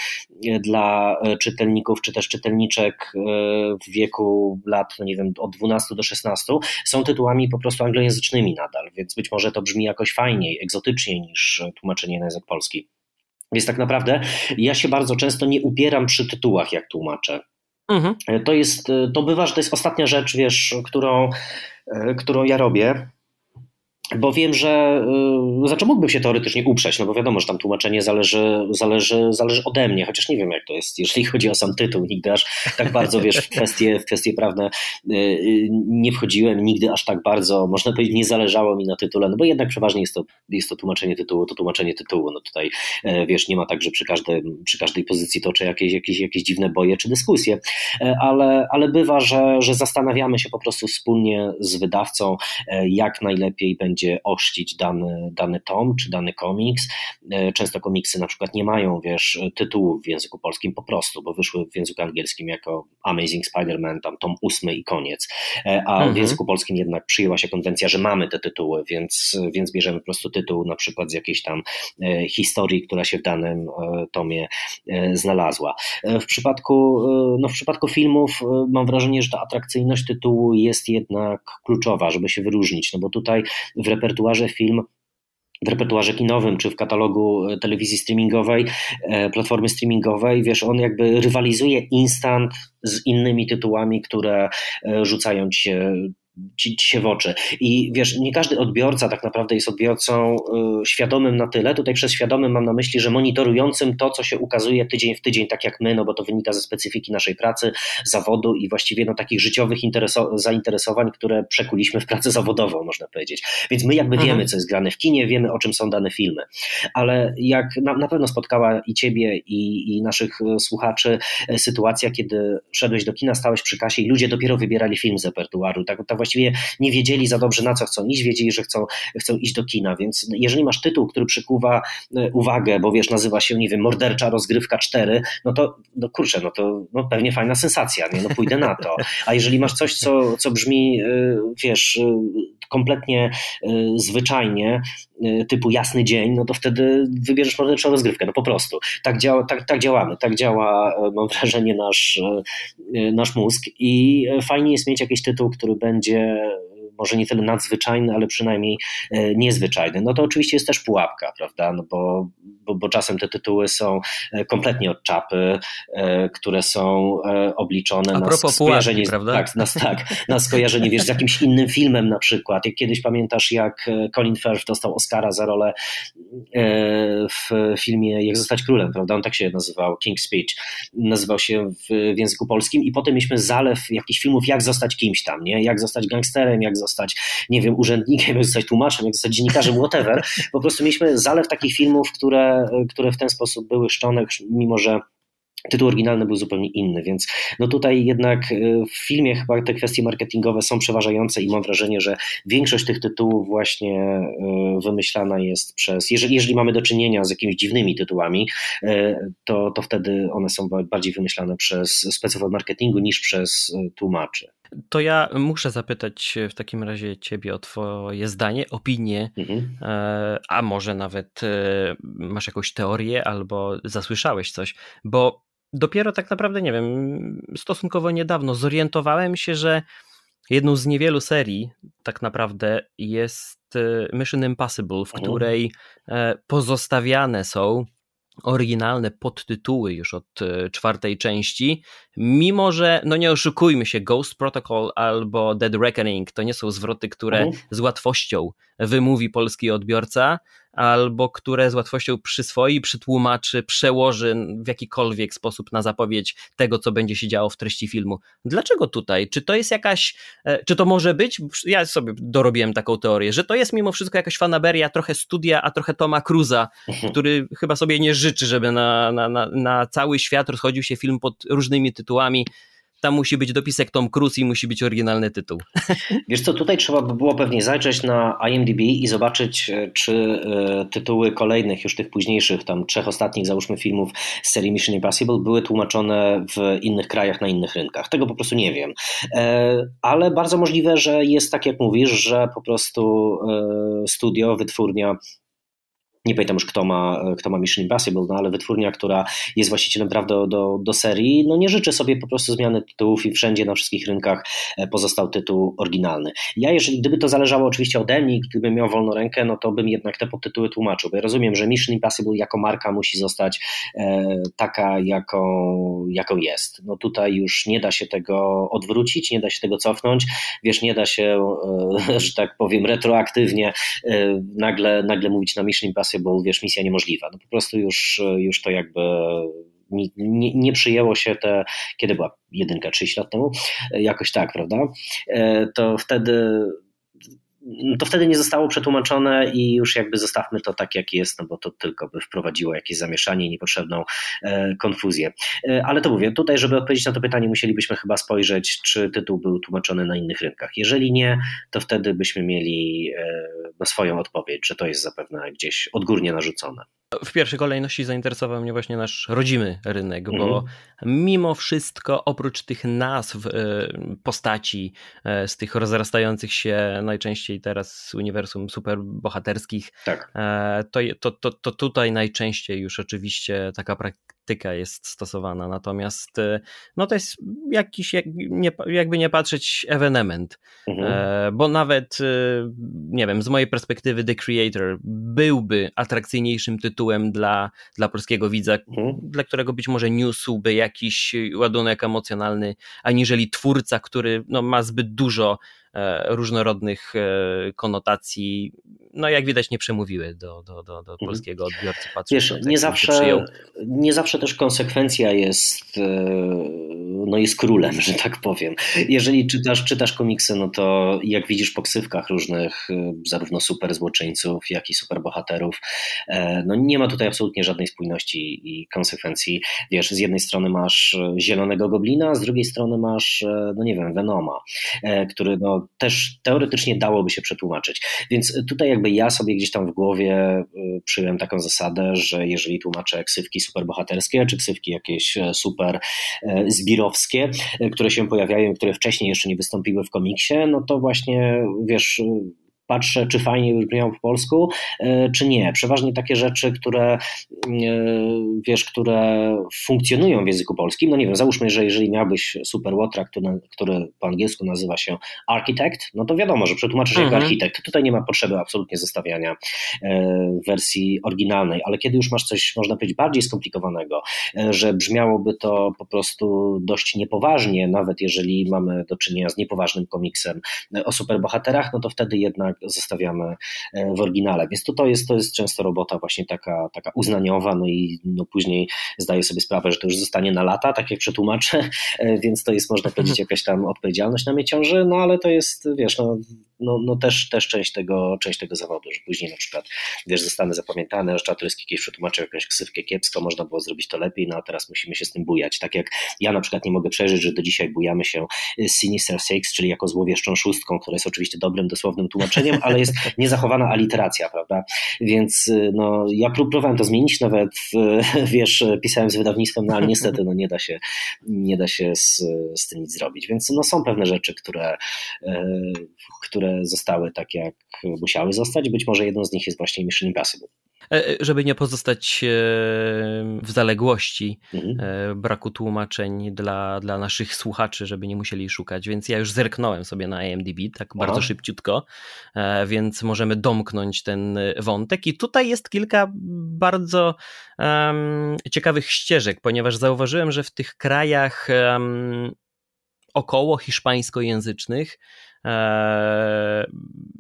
e, dla czytelników czy też czytelniczek w wieku lat, no nie wiem, od 12 do 16 są tytułami po prostu anglojęzycznymi nadal, więc być może to brzmi jakoś fajniej, egzotyczniej niż tłumaczenie na język polski. Więc tak naprawdę ja się bardzo często nie upieram przy tytułach, jak tłumaczę. Mhm. To jest, to bywa, że to jest ostatnia rzecz, wiesz, którą, którą ja robię. Bo wiem, że yy, znaczy mógłbym się teoretycznie uprzeć, no bo wiadomo, że tam tłumaczenie zależy, zależy, zależy ode mnie, chociaż nie wiem jak to jest, jeżeli chodzi o sam tytuł, nigdy aż tak bardzo, wiesz, w kwestie, w kwestie prawne yy, nie wchodziłem, nigdy aż tak bardzo, można powiedzieć, nie zależało mi na tytule, no bo jednak przeważnie jest to, jest to tłumaczenie tytułu, to tłumaczenie tytułu, no tutaj, yy, wiesz, nie ma tak, że przy, każdym, przy każdej pozycji toczę jakieś, jakieś, jakieś dziwne boje czy dyskusje, yy, ale, ale bywa, że, że zastanawiamy się po prostu wspólnie z wydawcą, yy, jak najlepiej będzie ościć dany, dany tom czy dany komiks. E, często komiksy na przykład nie mają, wiesz, tytułów w języku polskim po prostu, bo wyszły w języku angielskim jako Amazing Spider-Man, tam tom ósmy i koniec. E, a mhm. w języku polskim jednak przyjęła się konwencja, że mamy te tytuły, więc, więc bierzemy po prostu tytuł na przykład z jakiejś tam e, historii, która się w danym tomie znalazła. W przypadku, no w przypadku filmów mam wrażenie, że ta atrakcyjność tytułu jest jednak kluczowa, żeby się wyróżnić, no bo tutaj w repertuarze film w repertuarze kinowym, czy w katalogu e, telewizji streamingowej, e, platformy streamingowej, wiesz, on jakby rywalizuje instant z innymi tytułami, które e, rzucają ci się ci, ci się w oczy. I wiesz, nie każdy odbiorca tak naprawdę jest odbiorcą y, świadomym na tyle. Tutaj przez świadomym mam na myśli, że monitorującym to, co się ukazuje tydzień w tydzień, tak jak my, no bo to wynika ze specyfiki naszej pracy, zawodu i właściwie no, takich życiowych zainteresowań, które przekuliśmy w pracę zawodową, można powiedzieć. Więc my jakby mhm. wiemy, co jest grane w kinie, wiemy, o czym są dane filmy. Ale jak na, na pewno spotkała i ciebie, i, i naszych e, słuchaczy e, sytuacja, kiedy szedłeś do kina, stałeś przy kasie i ludzie dopiero wybierali film z repertuaru. Tak, tak właściwie nie wiedzieli za dobrze, na co chcą iść, wiedzieli, że chcą, chcą iść do kina. Więc jeżeli masz tytuł, który przykuwa e, uwagę, bo wiesz, nazywa się, nie wiem, Mordercza Rozgrywka 4, no to no kurczę, no to no pewnie fajna sensacja, nie? No pójdę na to. A jeżeli masz coś, co, co brzmi, wiesz, kompletnie zwyczajnie, typu jasny dzień, no to wtedy wybierzesz morderczą rozgrywkę, no po prostu. Tak, działa, tak, tak działamy, tak działa, mam wrażenie, nasz, nasz mózg i fajnie jest mieć jakiś tytuł, który będzie może nie tyle nadzwyczajny, ale przynajmniej e, niezwyczajny. No to oczywiście jest też pułapka, prawda? No bo, bo, bo czasem te tytuły są e, kompletnie od czapy, e, które są obliczone A na skojarzenie, prawda? Tak, na, tak, na skojarzenie wiesz, z jakimś innym filmem na przykład. Jak kiedyś pamiętasz, jak Colin Firth dostał Oscara za rolę w filmie Jak zostać królem, prawda? On tak się nazywał, King's Speech. Nazywał się w, w języku polskim i potem mieliśmy zalew jakichś filmów, jak zostać kimś tam, nie? Jak zostać gangsterem, jak zostać zostać, nie wiem, urzędnikiem, jak [LAUGHS] zostać tłumaczem, jak zostać dziennikarzem, whatever. Po prostu mieliśmy zalew takich filmów, które, które w ten sposób były szczone, mimo że tytuł oryginalny był zupełnie inny, więc no tutaj jednak y, w filmie chyba te kwestie marketingowe są przeważające i mam wrażenie, że większość tych tytułów właśnie y, wymyślana jest przez, jeżeli, jeżeli mamy do czynienia z jakimiś dziwnymi tytułami, y, to, to wtedy one są bardziej wymyślane przez speców marketingu niż przez tłumaczy. To ja muszę zapytać w takim razie Ciebie o Twoje zdanie, opinię, mhm. E, a może nawet e, masz jakąś teorię albo zasłyszałeś coś, bo dopiero tak naprawdę, nie wiem, stosunkowo niedawno zorientowałem się, że jedną z niewielu serii tak naprawdę jest e, Mission Impossible, w mhm. której pozostawiane są oryginalne podtytuły już od e, czwartej części, mimo że, no nie oszukujmy się, Ghost Protocol albo Dead Reckoning to nie są zwroty, które mhm. z łatwością wymówi polski odbiorca, albo które z łatwością przyswoi, przytłumaczy, przełoży w jakikolwiek sposób na zapowiedź tego, co będzie się działo w treści filmu. Dlaczego tutaj? Czy to jest jakaś, e, czy to może być, ja sobie dorobiłem taką teorię, że to jest mimo wszystko jakaś fanaberia, trochę studia, a trochę Toma Cruza, mhm. który chyba sobie nie życzy, żeby na, na, na, na cały świat rozchodził się film pod różnymi tytułami tam musi być dopisek Tom Cruise i musi być oryginalny tytuł. [LAUGHS] Wiesz co, tutaj trzeba by było pewnie zajrzeć na IMDb i zobaczyć, e, czy e, tytuły kolejnych, już tych późniejszych, tam trzech ostatnich, załóżmy, filmów z serii Mission Impossible były tłumaczone w innych krajach, na innych rynkach. Tego po prostu nie wiem. E, ale bardzo możliwe, że jest tak, jak mówisz, że po prostu studio, wytwórnia nie pamiętam już kto ma, kto ma Mission Impossible, no ale wytwórnia, która jest właścicielem praw do, do, do serii, no nie życzę sobie po prostu zmiany tytułów i wszędzie na wszystkich rynkach e, pozostał tytuł oryginalny. Ja jeżeli, gdyby to zależało oczywiście ode mnie, gdybym miał wolną rękę, no to bym jednak te podtytuły tłumaczył, bo ja rozumiem, że Mission Impossible jako marka musi zostać e, taka, jaką, jaką jest. No tutaj już nie da się tego odwrócić, nie da się tego cofnąć, wiesz, nie da się, e, [LAUGHS] że tak powiem, retroaktywnie e, nagle, nagle mówić na Mission Impossible bo wiesz, misja niemożliwa. No po prostu już, już to jakby nie, nie, nie, przyjęło się te, kiedy była jedynka, 30 lat temu, jakoś tak, prawda? E, to wtedy to wtedy nie zostało przetłumaczone i już jakby zostawmy to tak, jak jest, no bo to tylko by wprowadziło jakieś zamieszanie i niepotrzebną e, konfuzję. E, ale to mówię, tutaj, żeby odpowiedzieć na to pytanie, musielibyśmy chyba spojrzeć, czy tytuł był tłumaczony na innych rynkach. Jeżeli nie, to wtedy byśmy mieli e, no, swoją odpowiedź, że to jest zapewne gdzieś odgórnie narzucone. W pierwszej kolejności zainteresował mnie właśnie nasz rodzimy rynek, bo mhm. mimo wszystko, oprócz tych nazw e, postaci e, z tych rozrastających się najczęściej teraz z uniwersum superbohaterskich, tak. E, to, to, to, to tutaj najczęściej już oczywiście taka praktyka jest stosowana. Natomiast no to jest jakiś, jak, nie, jakby nie patrzeć, ewenement. Mhm. Bo nawet, nie wiem, z mojej perspektywy The Creator byłby atrakcyjniejszym tytułem tytułem dla, dla polskiego widza, mhm. dla którego być może niósłby jakiś ładunek emocjonalny, aniżeli twórca, który no, ma zbyt dużo różnorodnych konotacji, no jak widać nie przemówiły do, do, do, do mhm. polskiego odbiorcy. Wiesz, nie zawsze, nie zawsze też konsekwencja jest no jest królem, że tak powiem. Jeżeli czytasz, czytasz komiksy, no to jak widzisz po ksywkach różnych zarówno super złoczyńców, jak i super bohaterów, no nie ma tutaj absolutnie żadnej spójności i konsekwencji. Wiesz, z jednej strony masz zielonego goblina, z drugiej strony masz, no nie wiem, Venoma, który no też teoretycznie dałoby się przetłumaczyć. Więc tutaj jakby ja sobie gdzieś tam w głowie przyjąłem taką zasadę, że jeżeli tłumaczę ksywki superbohaterskie, czy ksywki jakieś super zbirowskie, które się pojawiają, które wcześniej jeszcze nie wystąpiły w komiksie, no to właśnie wiesz, patrzę, czy fajnie brzmią po polsku, e, czy nie. Przeważnie takie rzeczy, które e, wiesz, które funkcjonują w języku polskim. No nie wiem, załóżmy, że jeżeli miałbyś super łotra, który, który po angielsku nazywa się architect, no to wiadomo, że przetłumaczysz mhm. jako architekt. Tutaj nie ma potrzeby absolutnie zostawiania e, wersji oryginalnej, ale kiedy już masz coś, można powiedzieć, bardziej skomplikowanego, że brzmiałoby to po prostu dość niepoważnie, nawet jeżeli mamy do czynienia z niepoważnym komiksem o superbohaterach, no to wtedy jednak zostawiamy e, w oryginale. Więc to, to, jest, to jest często robota właśnie taka, taka uznaniowa, no i no później zdaję sobie sprawę, że to już zostanie na lata, tak jak przetłumaczę, [LAUGHS] e, więc to jest można powiedzieć jakaś tam odpowiedzialność na mnie ciąży, no ale to jest, wiesz, no no, no też, też część, tego, część tego zawodu, że później na przykład, wiesz, zostanę zapamiętane, że Czaturyski kiedyś przetłumaczył jakąś ksywkę kiepsko, można było zrobić to lepiej, no a teraz musimy się z tym bujać. Tak jak ja na przykład nie mogę przeżyć, że do dzisiaj bujamy się Sinister Six, czyli jako złowieszczą szóstką, która jest oczywiście dobrym, dosłownym tłumaczeniem, ale jest [LAUGHS] niezachowana aliteracja, prawda? Więc no, ja próbowałem to zmienić, nawet [LAUGHS] wiesz, pisałem z wydawnictwem, no ale niestety no, nie da się, nie da się z, z tym nic zrobić. Więc no, są pewne rzeczy, które, e, które zostały tak, jak musiały zostać. Być może jedną z nich jest właśnie Mission Impossible. E, e, żeby nie pozostać e, w zaległości mhm. braku tłumaczeń dla, dla naszych słuchaczy, żeby nie musieli szukać, więc ja już zerknąłem sobie na IMDb tak Aha. bardzo szybciutko, więc możemy domknąć ten wątek. I tutaj jest kilka bardzo um, ciekawych ścieżek, ponieważ zauważyłem, że w tych krajach um, około hiszpańskojęzycznych e,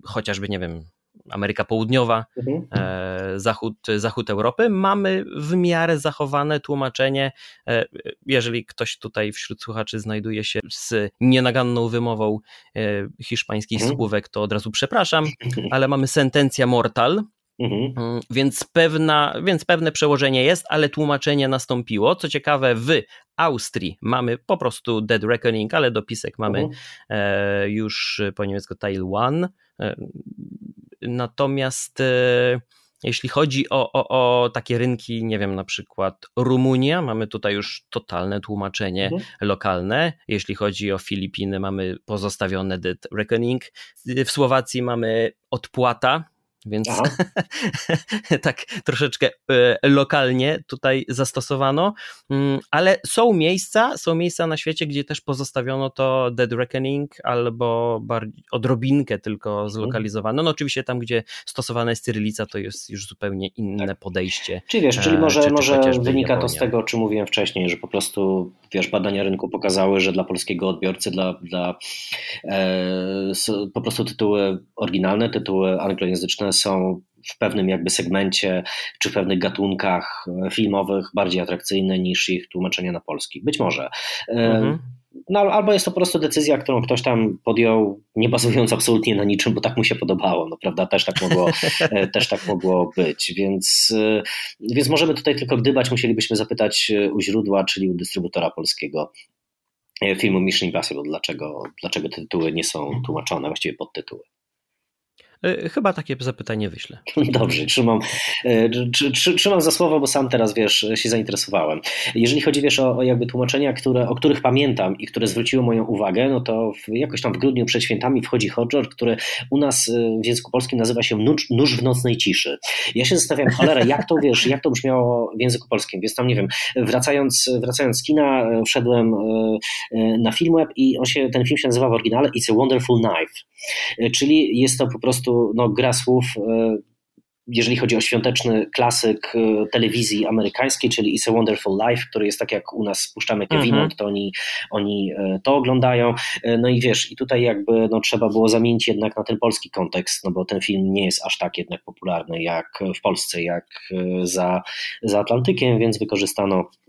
chociażby, nie wiem, Ameryka Południowa, mhm. e, zachód, zachód Europy, mamy w miarę zachowane tłumaczenie. E, jeżeli ktoś tutaj wśród słuchaczy znajduje się z nienaganną wymową e, hiszpańskich mhm. słówek, to od razu przepraszam, [LAUGHS] ale mamy sentencja mortal, Mhm. Mm, więc, pewna, więc pewne przełożenie jest, ale tłumaczenie nastąpiło. Co ciekawe, w Austrii mamy po prostu Dead Reckoning, ale dopisek mamy mhm. e, już po niemiecku One. E, natomiast e, jeśli chodzi o, o, o, takie rynki, nie wiem, na przykład Rumunia, mamy tutaj już totalne tłumaczenie mhm. lokalne. Jeśli chodzi o Filipiny, mamy pozostawione Dead Reckoning. W Słowacji mamy odpłata, więc [LAUGHS] tak troszeczkę e, lokalnie tutaj zastosowano, mm, ale są miejsca, są miejsca na świecie, gdzie też pozostawiono to Dead Reckoning albo odrobinkę tylko mhm. zlokalizowano. No oczywiście tam, gdzie stosowana jest cyrylica, to jest już zupełnie inne tak. podejście. Czyli wiesz, czyli e, może, czy, może wynika Japonia. to z tego, o czym mówiłem wcześniej, że po prostu wiesz, badania rynku pokazały, że dla polskiego odbiorcy, dla, dla e, po prostu tytuły oryginalne, tytuły anglojęzyczne są w pewnym jakby segmencie czy w pewnych gatunkach e, filmowych bardziej atrakcyjne niż ich tłumaczenia na polski. Być może. E, mhm. No, albo jest to po prostu decyzja, którą ktoś tam podjął, nie bazując absolutnie na niczym, bo tak mu się podobało, no prawda, też tak mogło, [LAUGHS] e, też tak mogło być, więc, więc możemy tutaj tylko gdybać, musielibyśmy zapytać u źródła, czyli u dystrybutora polskiego filmu Mission Impossible, dlaczego, dlaczego te tytuły nie są tłumaczone, właściwie podtytuły. E, chyba takie zapytanie wyślę. [LAUGHS] Dobrze, trzymam, e, trzymam za słowo, bo sam teraz wiesz, się zainteresowałem. Jeżeli chodzi wiesz o, o jakby tłumaczenia, które, o których pamiętam i które zwróciły moją uwagę, no to w, jakoś tam w grudniu przed świętami wchodzi Hodgor, który u nas e, w języku polskim nazywa się nóż, nóż w nocnej ciszy. Ja się zastanawiam, cholera, jak to wiesz, jak to brzmiało w języku polskim, więc tam nie wiem, wracając, wracając z kina, wszedłem na Filmweb i on się, ten film się nazywa w oryginale It's a Wonderful Knife, czyli jest to po prostu prostu no, gra słów e, jeżeli chodzi o świąteczny klasyk e, telewizji amerykańskiej, czyli It's a Wonderful Life, który jest tak jak u nas spuszczamy Kevina, mm -hmm. to oni, oni to oglądają. No i wiesz, i tutaj jakby no, trzeba było zamienić jednak na ten polski kontekst, no bo ten film nie jest aż tak jednak popularny jak w Polsce, jak za, za Atlantykiem, więc wykorzystano E,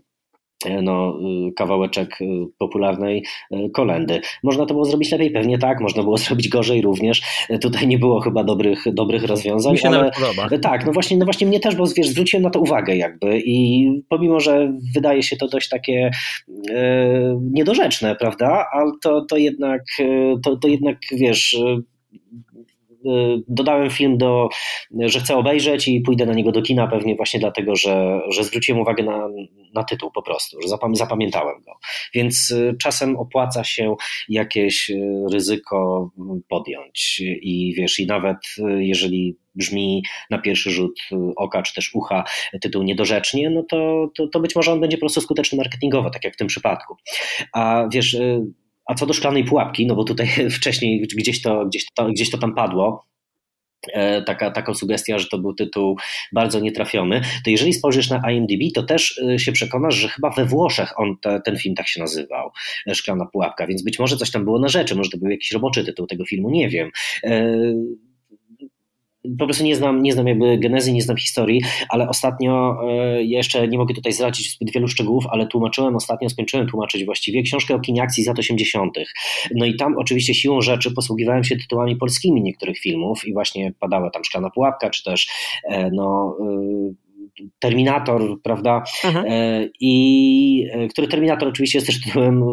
no, y, kawałeczek y, popularnej y, kolendy. Można to było zrobić lepiej? Pewnie tak, można było [LAUGHS] zrobić gorzej również. E, tutaj nie było chyba dobrych, dobrych rozwiązań. Mi się ale, nawet podoba. E, tak, no właśnie, no właśnie mnie też, bo wiesz, zwróciłem na to uwagę jakby i pomimo, że wydaje się to dość takie e, niedorzeczne, prawda, ale to, to jednak, to, to jednak, wiesz, dodałem film do, że chcę obejrzeć i pójdę na niego do kina pewnie właśnie dlatego, że, że zwróciłem uwagę na, na tytuł po prostu, że zapamiętałem go. Więc y, czasem opłaca się jakieś y, ryzyko podjąć i wiesz, i nawet jeżeli brzmi na pierwszy rzut oka czy też ucha tytuł niedorzecznie, no to, to, to być może on będzie po prostu skuteczny marketingowo, tak jak w tym przypadku. A wiesz, a co do szklanej pułapki, no bo tutaj [LAUGHS] wcześniej gdzieś to, gdzieś to, gdzieś to tam padło, e, taka, taka sugestia, że to był tytuł bardzo nietrafiony, to jeżeli spojrzysz na IMDb, to też e, się przekonasz, że chyba we Włoszech on te, ten film tak się nazywał, e, Szklana Pułapka, więc być może coś tam było na rzeczy, może to był jakiś roboczy tytuł tego filmu, nie wiem po prostu nie znam, nie znam jakby genezy, nie znam historii, ale ostatnio e, jeszcze nie mogę tutaj zdradzić zbyt wielu szczegółów, ale tłumaczyłem ostatnio, skończyłem tłumaczyć właściwie książkę o kinie akcji z lat 80. No i tam oczywiście siłą rzeczy posługiwałem się tytułami polskimi niektórych filmów i właśnie padała tam Szklana Pułapka, czy też e, no e, Terminator, prawda? Mhm. I który Terminator oczywiście jest też tytułem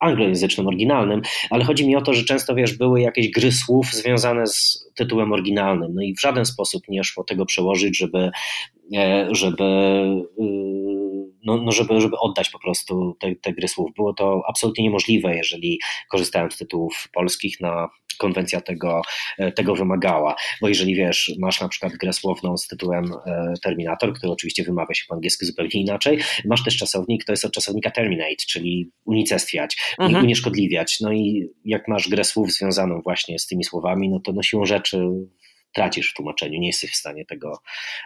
anglojęzycznym, oryginalnym, ale chodzi mi o to, że często wiesz, były jakieś gry słów związane z tytułem oryginalnym, no i w żaden sposób nie szło tego przełożyć, żeby, e, żeby y, no, no żeby, żeby oddać po prostu te, te gry słów. Było to absolutnie niemożliwe, jeżeli korzystałem z tytułów polskich na konwencja tego, e, tego wymagała. Bo jeżeli wiesz, masz na przykład grę słowną z tytułem e, Terminator, który oczywiście wymawia się po angielsku zupełnie inaczej, masz też czasownik, to jest od czasownika terminate, czyli unicestwiać, mhm. unieszkodliwiać. No i jak masz grę słów związaną właśnie z tymi słowami, no to no siłą rzeczy tracisz w tłumaczeniu, nie jesteś w stanie tego,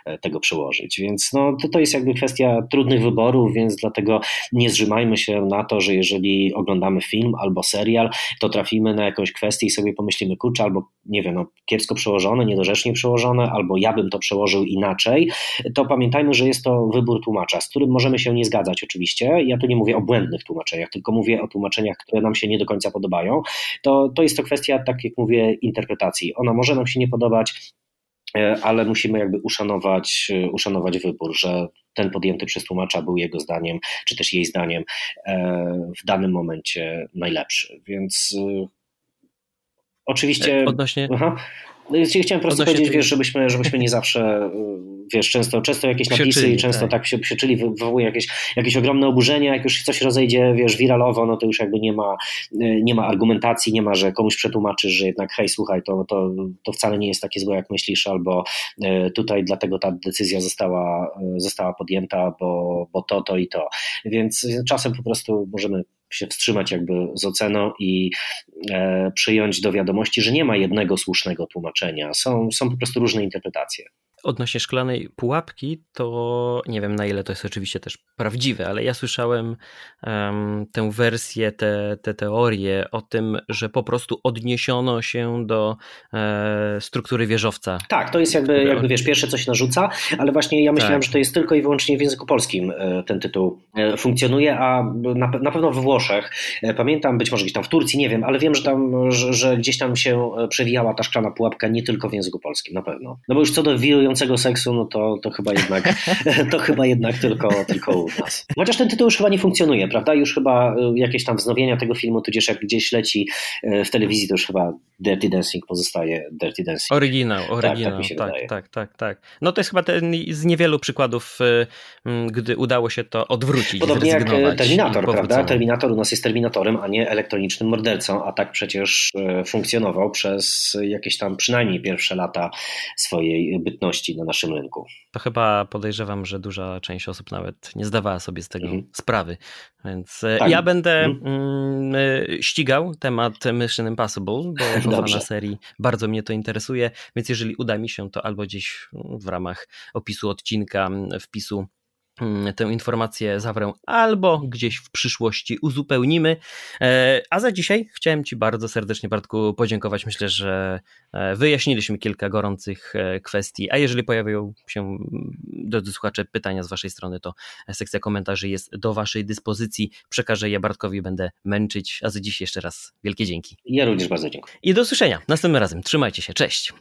e, tego przełożyć. Więc no, to, to jest jakby kwestia trudnych wyborów, więc dlatego nie zrzymajmy się na to, że jeżeli oglądamy film albo serial, to trafimy na jakąś kwestię i sobie pomyślimy, kurczę, albo nie wiem, no, kiepsko przełożone, niedorzecznie przełożone, albo ja bym to przełożył inaczej, to pamiętajmy, że jest to wybór tłumacza, z którym możemy się nie zgadzać oczywiście. Ja tu nie mówię o błędnych tłumaczeniach, tylko mówię o tłumaczeniach, które nam się nie do końca podobają. To, to jest to kwestia, tak jak mówię, interpretacji. Ona może nam się nie podobać, ale musimy jakby uszanować, e, uszanować wybór, że ten podjęty przez tłumacza był jego zdaniem, czy też jej zdaniem e, w danym momencie najlepszy. Więc oczywiście. Odnośnie. Aha. Chciałem po prostu powiedzieć, wiesz, żebyśmy, żebyśmy nie zawsze wiesz, często, często jakieś napisy i często tak, tak się przeczyli, wywołuje jakieś, jakieś ogromne oburzenie, jak już coś rozejdzie, wiesz, wiralowo, no to już jakby nie ma, e, nie ma argumentacji, nie ma, że komuś przetłumaczysz, że jednak hej, słuchaj, to, to, to wcale nie jest takie złe, jak myślisz, albo e, tutaj dlatego ta decyzja została, e, została podjęta, bo, bo to, to i to. Więc czasem po prostu możemy się wstrzymać jakby z oceną i e, przyjąć do wiadomości, że nie ma jednego słusznego tłumaczenia. Są, są po prostu różne interpretacje. Odnośnie szklanej pułapki, to nie wiem na ile to jest oczywiście też prawdziwe, ale ja słyszałem um, tę wersję, te, te teorie o tym, że po prostu odniesiono się do e, struktury wieżowca. Tak, to jest jakby, jakby wiesz, pierwsze coś narzuca, ale właśnie ja myślałem, tak. że to jest tylko i wyłącznie w języku polskim e, ten tytuł e, funkcjonuje, a na, na pewno we Włoszech, e, pamiętam być może gdzieś tam w Turcji, nie wiem, ale wiem, że tam, że, że gdzieś tam się przewijała ta szklana pułapka nie tylko w języku polskim, na pewno. No bo już co do wirującego seksu, no to, to chyba jednak, [LAUGHS] to chyba jednak tylko, tylko u nas. Chociaż ten tytuł już chyba nie funkcjonuje, prawda? Już chyba y, jakieś tam wznowienia tego filmu, tudzież jak gdzieś leci y, w telewizji, to już chyba Dirty Dancing pozostaje Dirty Dancing. Oryginał, oryginał. Tak, tak, tak, tak, tak, tak. No to jest chyba ten z niewielu przykładów, y, gdy udało się to odwrócić. Podobnie jak Terminator, prawda? Terminator u nas jest Terminatorem, a nie elektronicznym mordercą, a tak przecież funkcjonował przez jakieś tam przynajmniej pierwsze lata swojej bytności możliwości na naszym rynku. To chyba podejrzewam, że duża część osób nawet nie zdawała sobie z tego mhm. sprawy. Więc e, tak. ja będę mhm. mm, e, ścigał temat Mission Impossible, bo [LAUGHS] jako fana serii bardzo mnie to interesuje, więc jeżeli uda mi się, to albo gdzieś w ramach opisu odcinka, wpisu Mm, tę informację zawrę albo gdzieś w przyszłości uzupełnimy. E, a za dzisiaj chciałem Ci bardzo serdecznie, Bartku, podziękować. Myślę, że e, wyjaśniliśmy kilka gorących e, kwestii, a jeżeli pojawią się, mm, drodzy słuchacze, pytania z Waszej strony, to sekcja komentarzy jest do Waszej dyspozycji. Przekażę je Bartkowi, będę męczyć, a za dziś jeszcze raz wielkie dzięki. Ja również bardzo dziękuję. I do usłyszenia następnym razem. Trzymajcie się, cześć.